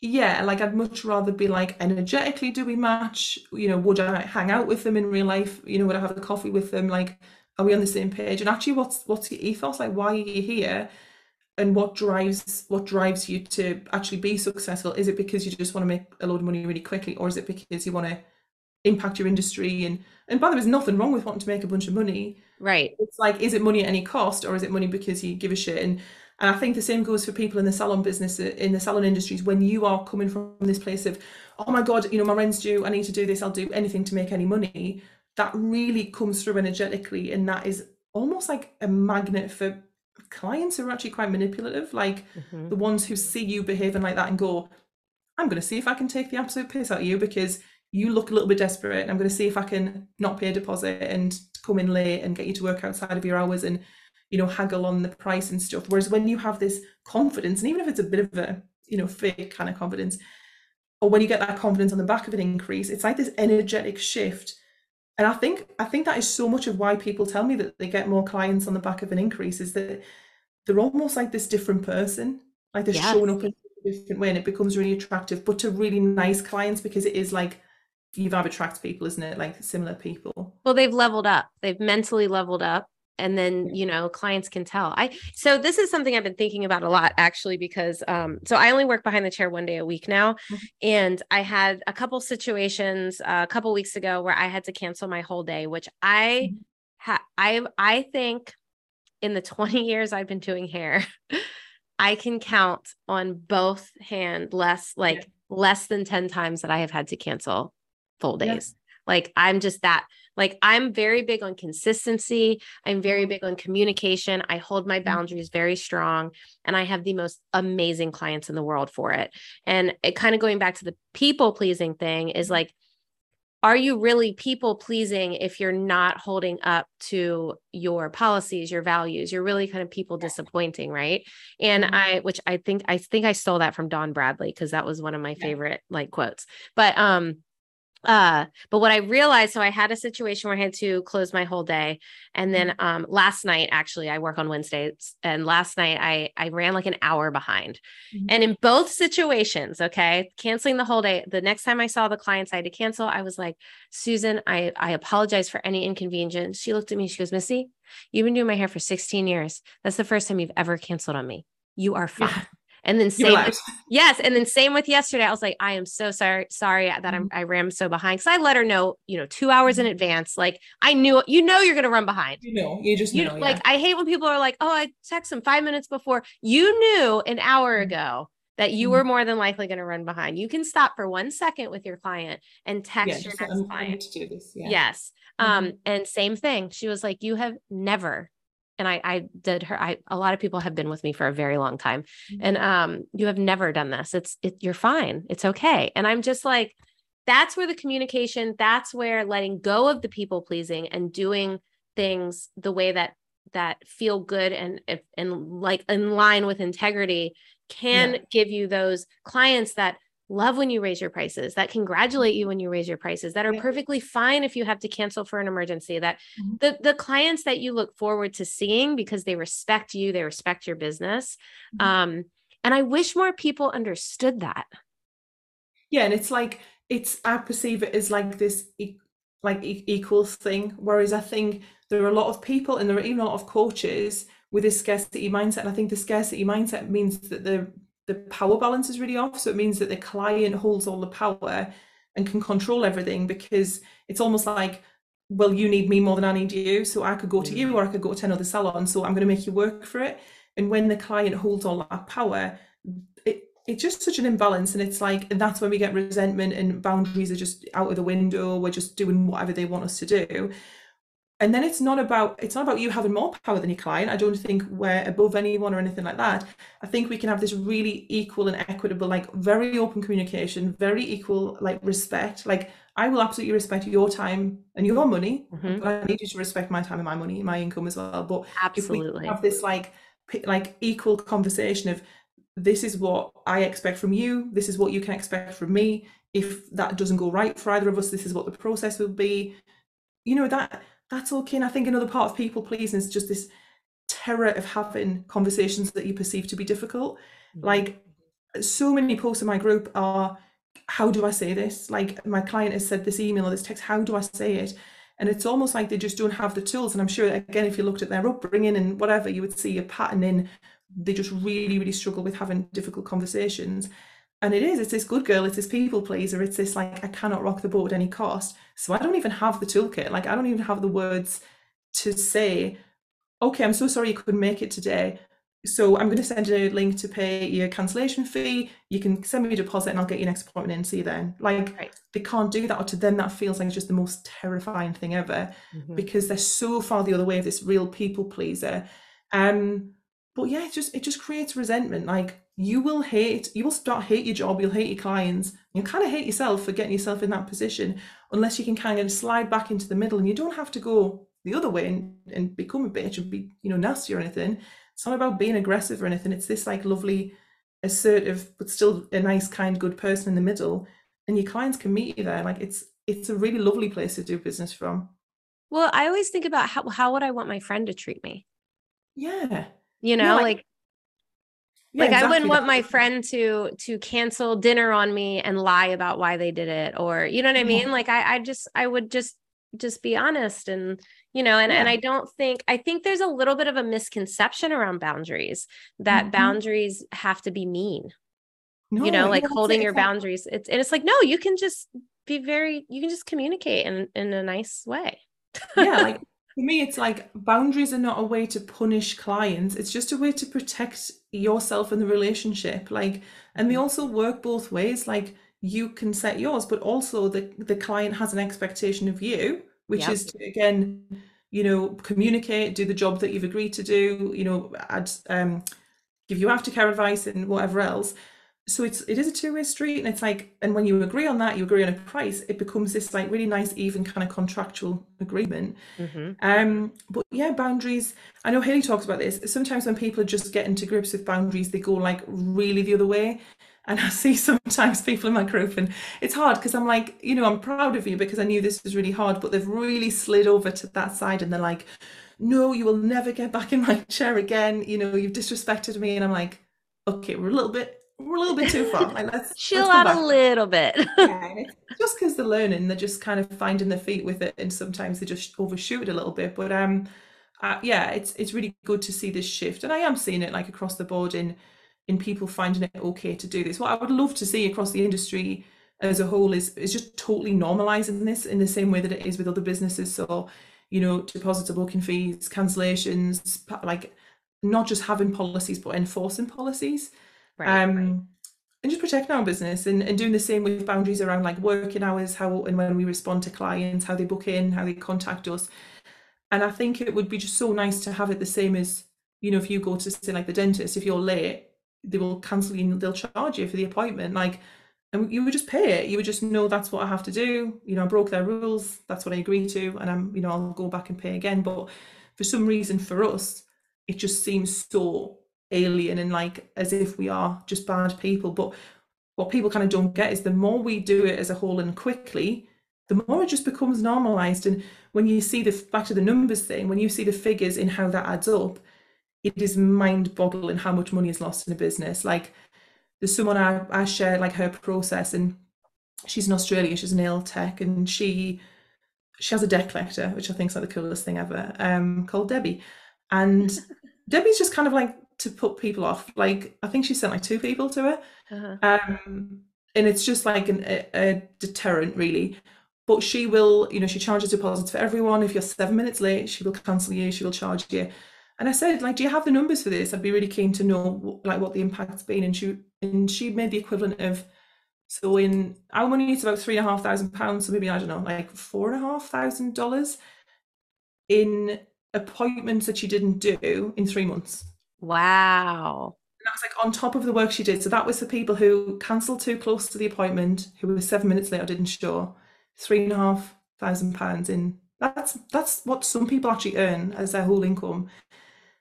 yeah, like I'd much rather be like energetically, do we match? You know, would I hang out with them in real life? You know, would I have a coffee with them? Like, are we on the same page? And actually, what's what's your ethos? Like, why are you here? And what drives what drives you to actually be successful? Is it because you just want to make a load of money really quickly, or is it because you want to impact your industry? And and by the way there's nothing wrong with wanting to make a bunch of money. Right. It's like is it money at any cost or is it money because you give a shit? And and I think the same goes for people in the salon business uh, in the salon industries. When you are coming from this place of oh my god you know my rent's due I need to do this I'll do anything to make any money that really comes through energetically and that is almost like a magnet for clients who are actually quite manipulative like mm-hmm. the ones who see you behaving like that and go I'm going to see if I can take the absolute piss out of you because you look a little bit desperate and I'm going to see if I can not pay a deposit and come in late and get you to work outside of your hours and you know haggle on the price and stuff whereas when you have this confidence and even if it's a bit of a you know fake kind of confidence or when you get that confidence on the back of an increase it's like this energetic shift and I think I think that is so much of why people tell me that they get more clients on the back of an increase is that they're almost like this different person like they're yes. showing up in a different way and it becomes really attractive but to really nice clients because it is like you vibe attracts people, isn't it? Like similar people. Well, they've leveled up. They've mentally leveled up. And then, you know, clients can tell. I so this is something I've been thinking about a lot actually, because um, so I only work behind the chair one day a week now. Mm-hmm. And I had a couple situations uh, a couple weeks ago where I had to cancel my whole day, which I mm-hmm. ha- I I think in the 20 years I've been doing hair, I can count on both hand less like yeah. less than 10 times that I have had to cancel full days. Yeah. Like I'm just that like I'm very big on consistency. I'm very mm-hmm. big on communication. I hold my mm-hmm. boundaries very strong and I have the most amazing clients in the world for it. And it kind of going back to the people pleasing thing is mm-hmm. like are you really people pleasing if you're not holding up to your policies your values you're really kind of people disappointing right and i which i think i think i stole that from don bradley because that was one of my favorite like quotes but um uh but what i realized so i had a situation where i had to close my whole day and then mm-hmm. um last night actually i work on wednesdays and last night i i ran like an hour behind mm-hmm. and in both situations okay canceling the whole day the next time i saw the clients i had to cancel i was like susan i i apologize for any inconvenience she looked at me she goes missy you've been doing my hair for 16 years that's the first time you've ever canceled on me you are fine yeah. And then same, with, yes, and then same with yesterday. I was like, I am so sorry, sorry that I'm mm-hmm. I ran so behind because I let her know, you know, two hours in mm-hmm. advance. Like I knew, you know, you're gonna run behind. You know, you just you know, like yeah. I hate when people are like, oh, I text them five minutes before. You knew an hour mm-hmm. ago that you were more than likely going to run behind. You can stop for one second with your client and text yeah, your next client. To do this. Yeah. Yes. Mm-hmm. Um, and same thing. She was like, You have never and I, I did her. I a lot of people have been with me for a very long time, mm-hmm. and um, you have never done this. It's it, you're fine. It's okay. And I'm just like, that's where the communication. That's where letting go of the people pleasing and doing things the way that that feel good and and like in line with integrity can yeah. give you those clients that love when you raise your prices, that congratulate you when you raise your prices, that are perfectly fine if you have to cancel for an emergency, that mm-hmm. the, the clients that you look forward to seeing because they respect you, they respect your business. Mm-hmm. Um, and I wish more people understood that. Yeah. And it's like, it's, I perceive it as like this, like equal thing. Whereas I think there are a lot of people and there are even a lot of coaches with this scarcity mindset. And I think the scarcity mindset means that the the power balance is really off. So it means that the client holds all the power and can control everything because it's almost like, well, you need me more than I need you. So I could go to you mm. or I could go to another salon. So I'm going to make you work for it. And when the client holds all that power, it, it's just such an imbalance. And it's like, and that's when we get resentment and boundaries are just out of the window. We're just doing whatever they want us to do and then it's not about it's not about you having more power than your client. I don't think we're above anyone or anything like that. I think we can have this really equal and equitable like very open communication very equal like respect. Like i will absolutely respect your time and your money mm-hmm. but i need you to respect my time and my money my income as well. But absolutely if we have this like like equal conversation of this is what i expect from you. This is what you can expect from me. If that doesn't go right for either of us this is what the process will be. You know that And I think another part of people pleasing is just this terror of having conversations that you perceive to be difficult. Mm-hmm. Like so many posts in my group are, how do I say this? Like my client has said this email or this text, how do I say it? And it's almost like they just don't have the tools. And I'm sure, again, if you looked at their upbringing and whatever, you would see a pattern in they just really, really struggle with having difficult conversations. And it is, it's this good girl, it's this people pleaser, it's this like, I cannot rock the boat at any cost. So I don't even have the toolkit. Like, I don't even have the words to say, okay, I'm so sorry you couldn't make it today. So I'm going to send you a link to pay your cancellation fee. You can send me a deposit and I'll get your next appointment in. See you then. Like right. they can't do that. Or to them, that feels like it's just the most terrifying thing ever mm-hmm. because they're so far the other way of this real people pleaser. Um, but yeah, it just it just creates resentment. Like you will hate, you will start hate your job, you'll hate your clients, you'll kind of hate yourself for getting yourself in that position unless you can kind of slide back into the middle and you don't have to go the other way and, and become a bitch and be, you know, nasty or anything. It's not about being aggressive or anything. It's this like lovely, assertive, but still a nice, kind, good person in the middle. And your clients can meet you there. Like it's it's a really lovely place to do business from. Well, I always think about how how would I want my friend to treat me? Yeah. You know, like yeah, like exactly. I wouldn't want my friend to to cancel dinner on me and lie about why they did it or you know what I mean? Like I I just I would just just be honest and you know and yeah. and I don't think I think there's a little bit of a misconception around boundaries that mm-hmm. boundaries have to be mean. No, you know, like holding your boundaries. It's and it's like no, you can just be very you can just communicate in in a nice way. yeah, like for me, it's like boundaries are not a way to punish clients. It's just a way to protect yourself and the relationship. Like, and they also work both ways. Like, you can set yours, but also the the client has an expectation of you, which yep. is to again, you know, communicate, do the job that you've agreed to do. You know, add um, give you aftercare advice and whatever else so it's it is a two-way street and it's like and when you agree on that you agree on a price it becomes this like really nice even kind of contractual agreement. Mm-hmm. um but yeah boundaries i know haley talks about this sometimes when people are just getting to grips with boundaries they go like really the other way. And i see sometimes people in my group and it's hard because i'm like you know i'm proud of you because i knew this was really hard but they've really slid over to that side and they're like no you will never get back in my chair again. You know you've disrespected me. And i'm like okay we're a little bit we're a little bit too far. Like let's chill let's out a little bit. yeah, just because they're learning, they're just kind of finding their feet with it, and sometimes they just overshoot it a little bit. But um, uh, yeah, it's it's really good to see this shift, and I am seeing it like across the board in in people finding it okay to do this. What I would love to see across the industry as a whole is is just totally normalizing this in the same way that it is with other businesses. So, you know, deposits of booking fees, cancellations, like not just having policies but enforcing policies. Right, um, right. And just protecting our business and, and doing the same with boundaries around like working hours, how and when we respond to clients, how they book in, how they contact us. And I think it would be just so nice to have it the same as, you know, if you go to say like the dentist, if you're late, they will cancel you, they'll charge you for the appointment. Like, and you would just pay it. You would just know that's what I have to do. You know, I broke their rules. That's what I agreed to, and I'm, you know, I'll go back and pay again. But for some reason, for us, it just seems so alien and like as if we are just bad people. But what people kind of don't get is the more we do it as a whole and quickly, the more it just becomes normalized. And when you see the back to the numbers thing, when you see the figures in how that adds up, it is mind boggling how much money is lost in a business. Like there's someone I, I share like her process and she's in Australia, she's a nail tech and she she has a debt collector, which I think is like the coolest thing ever, um, called Debbie. And Debbie's just kind of like to put people off. Like I think she sent like two people to her. Uh-huh. Um, and it's just like an, a, a deterrent really but she will you know she charges deposits for everyone if you're seven minutes late she will cancel you she will charge you and i said like do you have the numbers for this i'd be really keen to know like what the impact's been and she and she made the equivalent of so in our money it's about three and a half thousand pounds so maybe i don't know like four and a half thousand dollars in appointments that she didn't do in three months wow that was like on top of the work she did. So that was the people who cancelled too close to the appointment, who were seven minutes late or didn't show. Three and a half thousand pounds in. That's that's what some people actually earn as their whole income.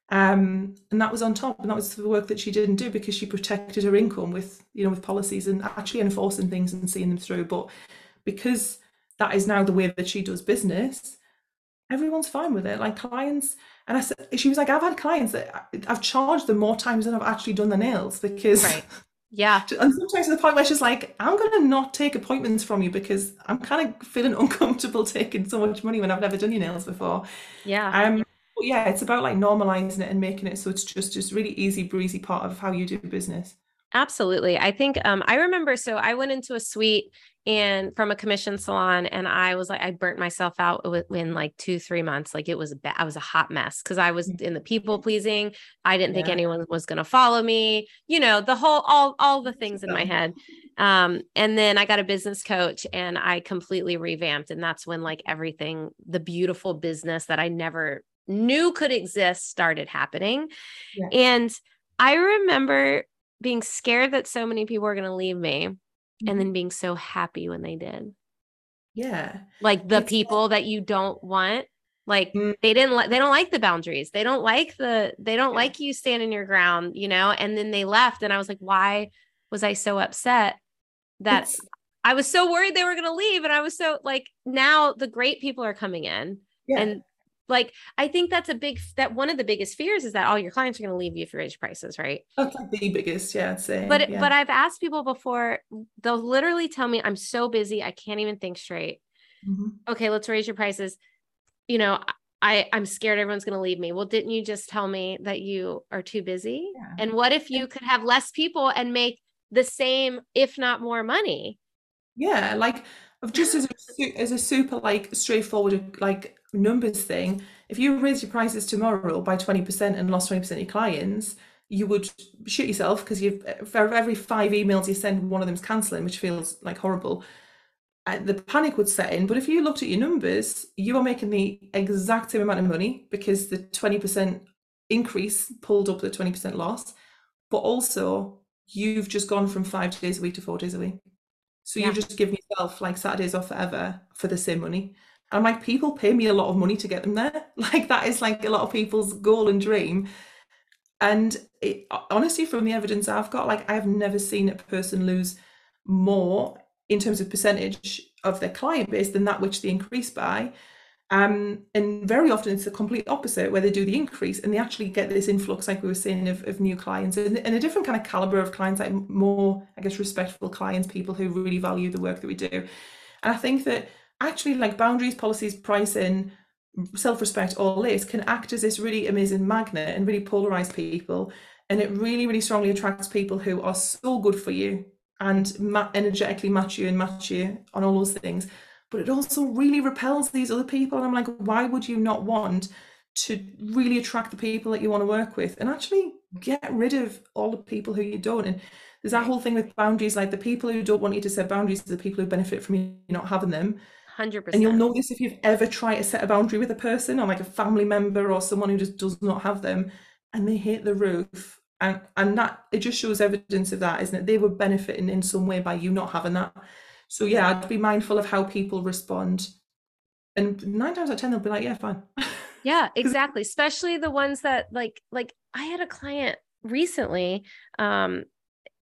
Um, and that was on top, and that was the work that she didn't do because she protected her income with you know with policies and actually enforcing things and seeing them through. But because that is now the way that she does business, everyone's fine with it. Like clients, and I said, she was like, I've had clients that I've charged them more times than I've actually done the nails because. Right. Yeah. And sometimes to the point where she's like, I'm going to not take appointments from you because I'm kind of feeling uncomfortable taking so much money when I've never done your nails before. Yeah. Um, yeah, it's about like normalizing it and making it so it's just just really easy breezy part of how you do business. Absolutely. I think um, I remember so I went into a suite and from a commission salon and I was like I burnt myself out in like 2 3 months like it was I was a hot mess cuz I was in the people pleasing I didn't yeah. think anyone was going to follow me you know the whole all all the things in my head um and then I got a business coach and I completely revamped and that's when like everything the beautiful business that I never knew could exist started happening yeah. and I remember being scared that so many people were going to leave me and then mm-hmm. being so happy when they did. Yeah. Like the it's people that you don't want like mm. they didn't like they don't like the boundaries they don't like the they don't yeah. like you standing your ground you know and then they left and i was like why was i so upset that it's, i was so worried they were going to leave and i was so like now the great people are coming in yeah. and like I think that's a big that one of the biggest fears is that all your clients are going to leave you if you raise prices, right? That's like the biggest, yeah, say. But yeah. but I've asked people before, they'll literally tell me I'm so busy, I can't even think straight. Mm-hmm. Okay, let's raise your prices. You know, I I'm scared everyone's going to leave me. Well, didn't you just tell me that you are too busy? Yeah. And what if you could have less people and make the same if not more money? Yeah, like just as a, as a super like straightforward like numbers thing, if you raise your prices tomorrow by 20% and lost 20% of your clients, you would shit yourself because you for every five emails you send, one of them's cancelling, which feels like horrible. Uh, the panic would set in. But if you looked at your numbers, you are making the exact same amount of money because the 20% increase pulled up the 20% loss, but also you've just gone from five days a week to four days a week. So yeah. you've just given yourself like Saturdays off forever for the same money. I'm like, people pay me a lot of money to get them there. Like that is like a lot of people's goal and dream. And it, honestly, from the evidence I've got, like I've never seen a person lose more in terms of percentage of their client base than that which they increase by. Um, and very often it's the complete opposite where they do the increase and they actually get this influx, like we were saying, of, of new clients and, and a different kind of caliber of clients, like more, I guess, respectful clients, people who really value the work that we do. And I think that actually like boundaries, policies, pricing, self-respect, all this can act as this really amazing magnet and really polarize people. And it really, really strongly attracts people who are so good for you and ma- energetically match you and match you on all those things. But it also really repels these other people. And I'm like, why would you not want to really attract the people that you want to work with and actually get rid of all the people who you don't? And there's that whole thing with boundaries, like the people who don't want you to set boundaries are the people who benefit from you not having them. 100%. And you'll know this if you've ever tried to set a boundary with a person or like a family member or someone who just does not have them and they hit the roof. And, and that it just shows evidence of that, isn't it? They were benefiting in some way by you not having that. So yeah, I'd be mindful of how people respond. And nine times out of ten, they'll be like, yeah, fine. Yeah, exactly. Especially the ones that like like I had a client recently. Um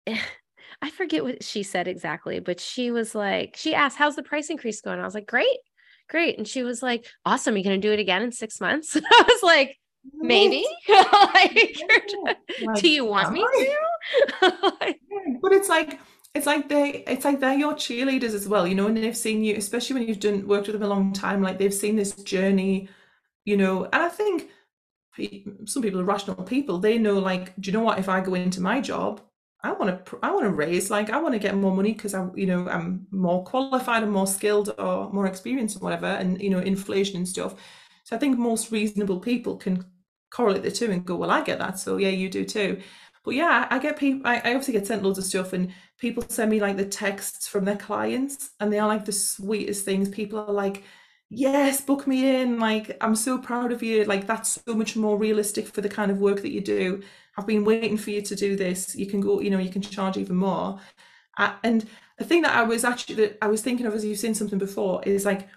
I forget what she said exactly, but she was like, she asked, How's the price increase going? I was like, Great, great. And she was like, Awesome. You're to do it again in six months? I was like, Maybe. like, do you want me to? but it's like, it's like they it's like they're your cheerleaders as well you know and they've seen you especially when you've done worked with them a long time like they've seen this journey you know and i think some people are rational people they know like do you know what? If i go into my job i want to i want to raise like i want to get more money because i'm you know i'm more qualified and more skilled or more experienced or whatever and you know inflation and stuff. So i think most reasonable people can correlate the two and go well i get that so yeah you do too but yeah, I get people. I, I obviously get sent loads of stuff, and people send me like the texts from their clients, and they are like the sweetest things. People are like, "Yes, book me in." Like, I'm so proud of you. Like, that's so much more realistic for the kind of work that you do. I've been waiting for you to do this. You can go. You know, you can charge even more. Uh, and the thing that I was actually that I was thinking of as you've seen something before is like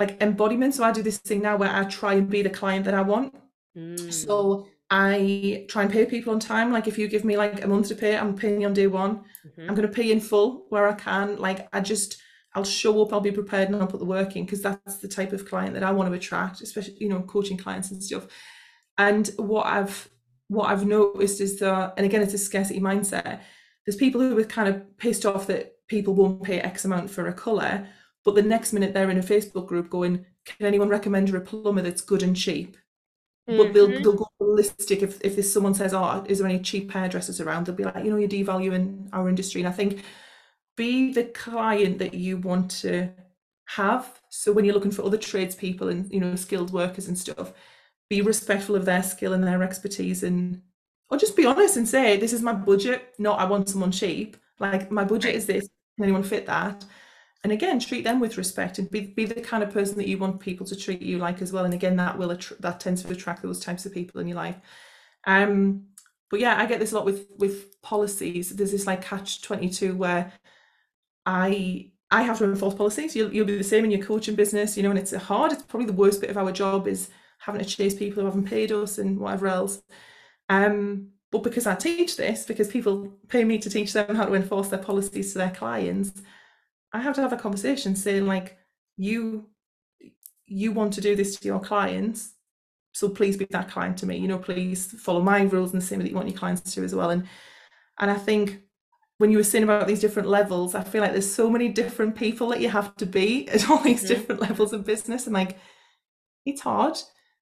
like embodiment. So I do this thing now where I try and be the client that I want. Mm. So I try and pay people on time. Like if you give me like a month to pay, I'm paying you on day one. Mm-hmm. I'm going to pay in full where I can. Like I just, I'll show up, I'll be prepared and I'll put the work in because that's the type of client that I want to attract, especially, you know, coaching clients and stuff. And what I've, what I've noticed is that, and again, it's a scarcity mindset. There's people who are kind of pissed off that people won't pay X amount for a color, but the next minute they're in a Facebook group going, can anyone recommend a plumber that's good and cheap? Mm-hmm. But they'll mm-hmm. they'll go ballistic if if this, someone says, "Oh, is there any cheap hairdressers around?" They'll be like, "You know, you're devaluing our industry." And I think be the client that you want to have. So when you're looking for other tradespeople and you know skilled workers and stuff, be respectful of their skill and their expertise, and or just be honest and say, "This is my budget. Not I want someone cheap. Like my budget is this. Can anyone fit that?" And again treat them with respect and be, be the kind of person that you want people to treat you like as well. And again that will att- that tends to attract those types of people in your life. Um but yeah i get this a lot with with policies. There's this like catch 22 where i i have to enforce policies. You'll, you'll be the same in your coaching business you know and it's hard. It's probably the worst bit of our job is having to chase people who haven't paid us and whatever else. Um but because i teach this because people pay me to teach them how to enforce their policies to their clients I have to have a conversation saying like you you want to do this to your clients so please be that client to me you know please follow my rules and the same that you want your clients to as well and and I think when you were saying about these different levels I feel like there's so many different people that you have to be at all these mm-hmm. different levels of business and like it's hard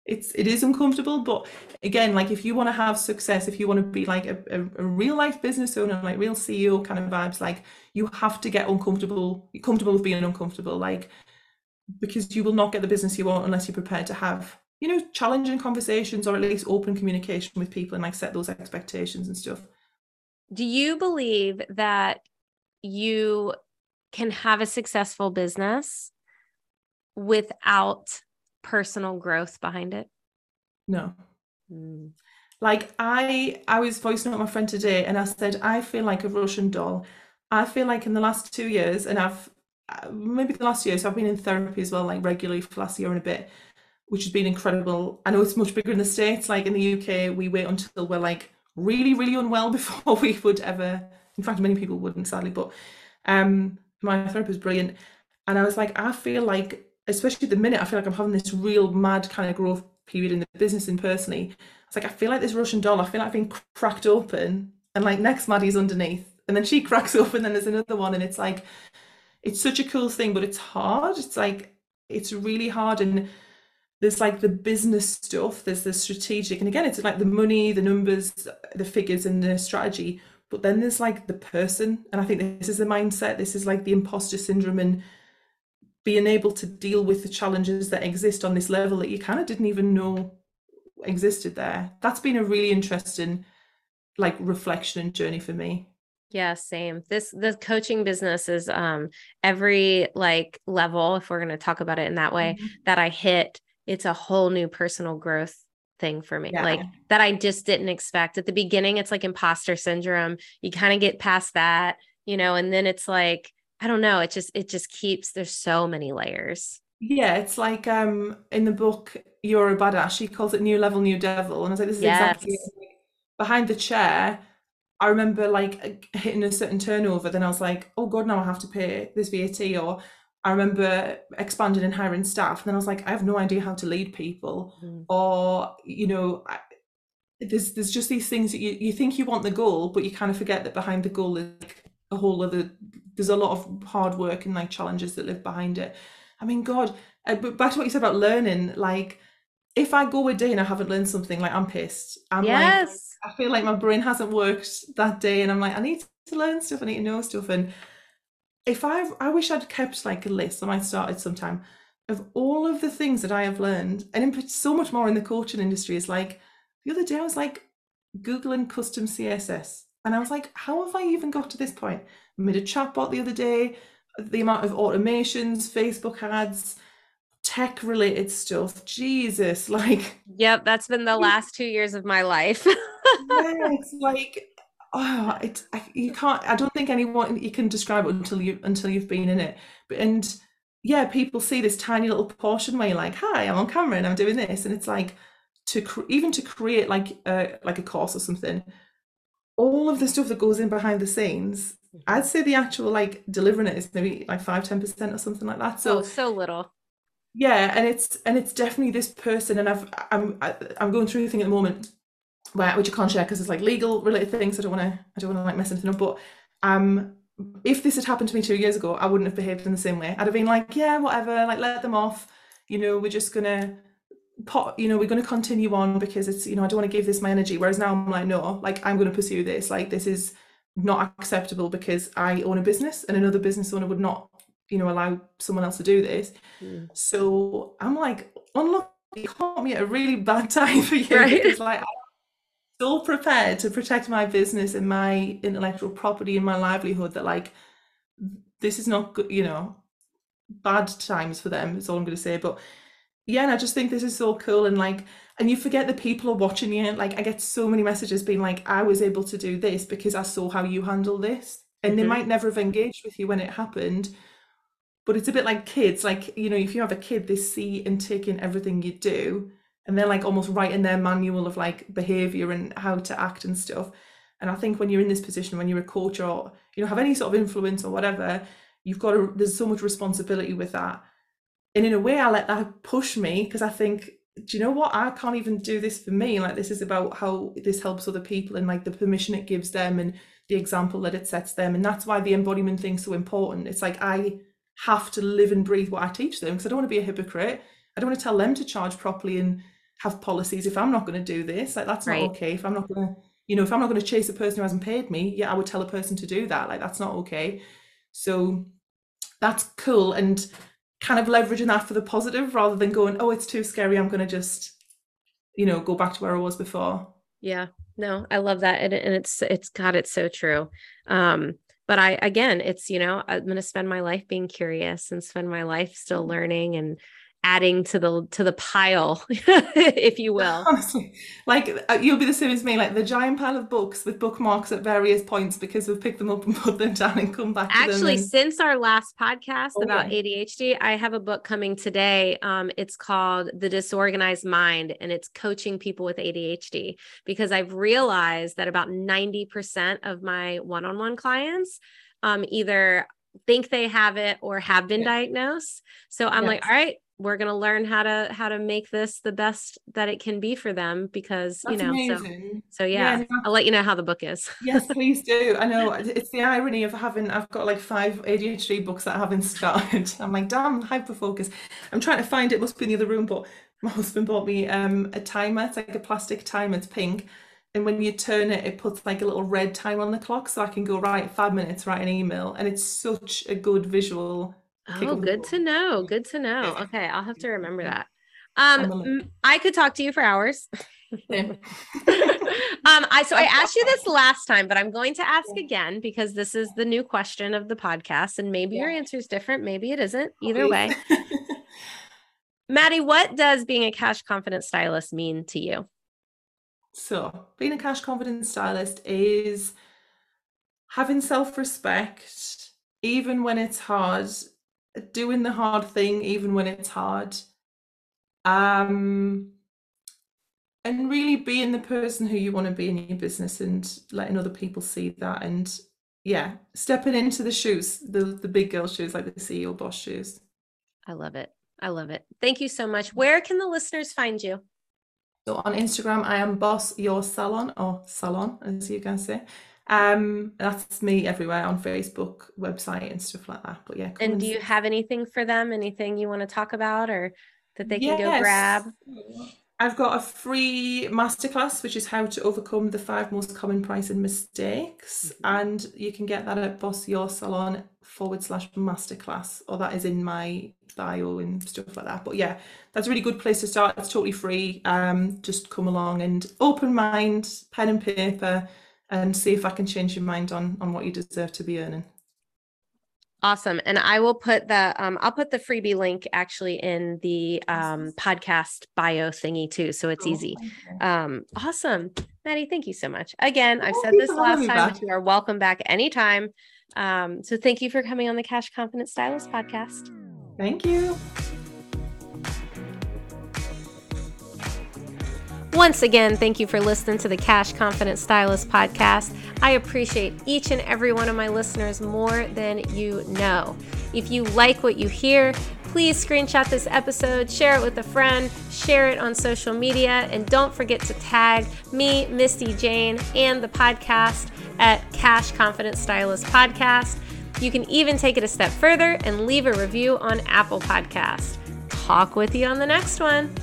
it's it is uncomfortable but again like if you want to have success if you want to be like a, a, a, real life business owner like real ceo kind of vibes like you have to get uncomfortable comfortable with being uncomfortable like because you will not get the business you want unless you're prepared to have you know challenging conversations or at least open communication with people and like set those expectations and stuff. Do you believe that you can have a successful business without personal growth behind it? No. Mm. Like I I was voicing out my friend today and I said I feel like a Russian doll. I feel like in the last 2 years and I've uh, maybe the last year so I've been in therapy as well like regularly for last year and a bit which has been incredible. I know it's much bigger in the States. Like in the UK, we wait until we're like really, really unwell before we would ever, in fact, many people wouldn't sadly, but um, my therapist is brilliant. And I was like, I feel like especially at the minute, I feel like I'm having this real mad kind of growth period in the business and personally. It's like I feel like this Russian doll. I feel like I've been cracked open, and like next Maddi's underneath, and then she cracks open, and then there's another one, and it's like it's such a cool thing, but it's hard. It's like it's really hard, and there's like the business stuff, there's the strategic, and again, it's like the money, the numbers, the figures, and the strategy. But then there's like the person, and I think this is the mindset. This is like the imposter syndrome and being able to deal with the challenges that exist on this level that you kind of didn't even know existed there. That's been a really interesting like reflection and journey for me. Yeah, same. This the coaching business is um every like level if we're going to talk about it in that way mm-hmm. that I hit, it's a whole new personal growth thing for me. Yeah. Like that I just didn't expect. At the beginning it's like imposter syndrome. You kind of get past that, you know, and then it's like I don't know. It just it just keeps there's so many layers. Yeah, it's like um in the book You're a Badass, she calls it new level, new devil. And I was like, this is yes. exactly behind the chair. I remember like hitting a certain turnover, then I was like, oh god, now I have to pay this VAT. Or I remember expanding and hiring staff, and then I was like, I have no idea how to lead people. Mm. Or, you know, I, there's there's just these things that you, you think you want the goal, but you kind of forget that behind the goal is a whole other there's a lot of hard work and like challenges that live behind it. I mean god uh, but back to what you said about learning like if i go a day and i haven't learned something like i'm pissed. I'm yes. like i feel like my brain hasn't worked that day and i'm like i need to learn stuff i need to know stuff. And if i i wish i'd kept like a list i might started sometime of all of the things that i have learned and in, so much more in the coaching industry. Is like the other day i was like googling custom css and I was like, how have I even got to this point? I made a chatbot the other day, the amount of automations, Facebook ads, tech related stuff. Jesus, like Yep, that's been the last 2 years of my life. yeah, it's like oh, it's I, you can't I don't think anyone you can describe it until you until you've been in it. But and yeah, people see this tiny little portion where you're like, "Hi, I'm on camera and I'm doing this." And it's like to cre- even to create like a like a course or something all of the stuff that goes in behind the scenes mm-hmm. i'd say the actual like delivering it is maybe like 5 10% or something like that. So oh, so little. Yeah and it's and it's definitely this person and i've i'm i'm going through the thing at the moment where which i can't share because it's like legal related things i don't want to i don't want to like mess anything up but um if this had happened to me two years ago i wouldn't have behaved in the same way. I'd have been like yeah whatever like let them off. You know we're just gonna pot you know we're going to continue on because it's you know i don't want to give this my energy. Whereas now i'm like no like i'm going to pursue this. Like this is not acceptable because i own a business and another business owner would not you know allow someone else to do this. Mm. so i'm like unlucky. You caught me at a really bad time for you right. because like i'm so prepared to protect my business and my intellectual property and my livelihood that like this is not good you know bad times for them is all i'm going to say. But yeah, and I just think this is so cool and like and you forget that people are watching you. Like I get so many messages being like, I was able to do this because I saw how you handle this. And mm-hmm. they might never have engaged with you when it happened. But it's a bit like kids, like, you know, if you have a kid, they see and take in everything you do, and they're like almost writing their manual of like behavior and how to act and stuff. And I think when you're in this position, when you're a coach or you know have any sort of influence or whatever, you've got to there's so much responsibility with that and in a way i let that push me because i think do you know what? I can't even do this for me. Like this is about how this helps other people and like the permission it gives them and the example that it sets them. And that's why the embodiment thing's so important. It's like i have to live and breathe what i teach them because i don't want to be a hypocrite. I don't want to tell them to charge properly and have policies if i'm not going to do this. Like that's right. not okay. If i'm not going to you know if i'm not going to chase a person who hasn't paid me yeah i would tell a person to do that. Like that's not okay. So that's cool. And kind of leveraging that for the positive rather than going, oh, it's too scary. I'm going to just, you know, go back to where I was before. Yeah, no, I love that. And, and it's, it's God, it's so true. Um, but I, again, it's, you know, I'm going to spend my life being curious and spend my life still learning and, adding to the to the pile if you will honestly like uh, you'll be the same as me like the giant pile of books with bookmarks at various points because we've picked them up and put them down and come back actually and... since our last podcast oh, about yeah. adhd i have a book coming today um, it's called the disorganized mind and it's coaching people with adhd because i've realized that about 90% of my one-on-one clients um, either think they have it or have been yeah. diagnosed so i'm yes. like all right we're going to learn how to how to make this the best that it can be for them because That's you know amazing. so so yeah, yeah I'll let you know how the book is. Yes please do. I know it's the irony of having I've got like five ADHD books that I haven't started. I'm like damn hyper focus I'm trying to find it must be in the other room but my husband bought me um a timer. It's like a plastic timer. It's pink. And when you turn it it puts like a little red time on the clock so I can go right five minutes write an email. And it's such a good visual Oh, good to know. Good to know. Okay, I'll have to remember that. Um, I could talk to you for hours. um, I so I asked you this last time, but I'm going to ask again because this is the new question of the podcast, and maybe yeah. your answer is different, maybe it isn't. Either way, Maddi, what does being a cash confident stylist mean to you? So, being a cash confident stylist is having self respect, even when it's hard, doing the hard thing even when it's hard. Um and really being the person who you want to be in your business and letting other people see that and yeah stepping into the shoes the the big girl shoes like the ceo boss shoes. I love it. I love it. Thank you so much. Where can the listeners find you? So on instagram i am boss your salon or salon as you can say Um, that's me everywhere on Facebook, website, and stuff like that. But yeah. And do you have anything for them? Anything you want to talk about or that they can yes. go grab? I've got a free masterclass, which is how to overcome the five most common pricing mistakes. Mm-hmm. And you can get that at Boss Your Salon forward slash masterclass, or that is in my bio and stuff like that. But yeah, that's a really good place to start. It's totally free. Um, just come along and open mind, pen and paper, and see if I can change your mind on on what you deserve to be earning. Awesome. And I will put the um, I'll put the freebie link actually in the um, podcast bio thingy too. So it's easy. Um, awesome. Maddi, thank you so much. Again, I've said this last time, but you are welcome back anytime. Um, so thank you for coming on the Cash Confident Stylist podcast. Thank you. Once again, thank you for listening to the Cash Confident Stylist podcast. I appreciate each and every one of my listeners more than you know. If you like what you hear, please screenshot this episode, share it with a friend, share it on social media, and don't forget to tag me, Misty Jane, and the podcast at Cash Confident Stylist Podcast. You can even take it a step further and leave a review on Apple Podcast. Talk with you on the next one.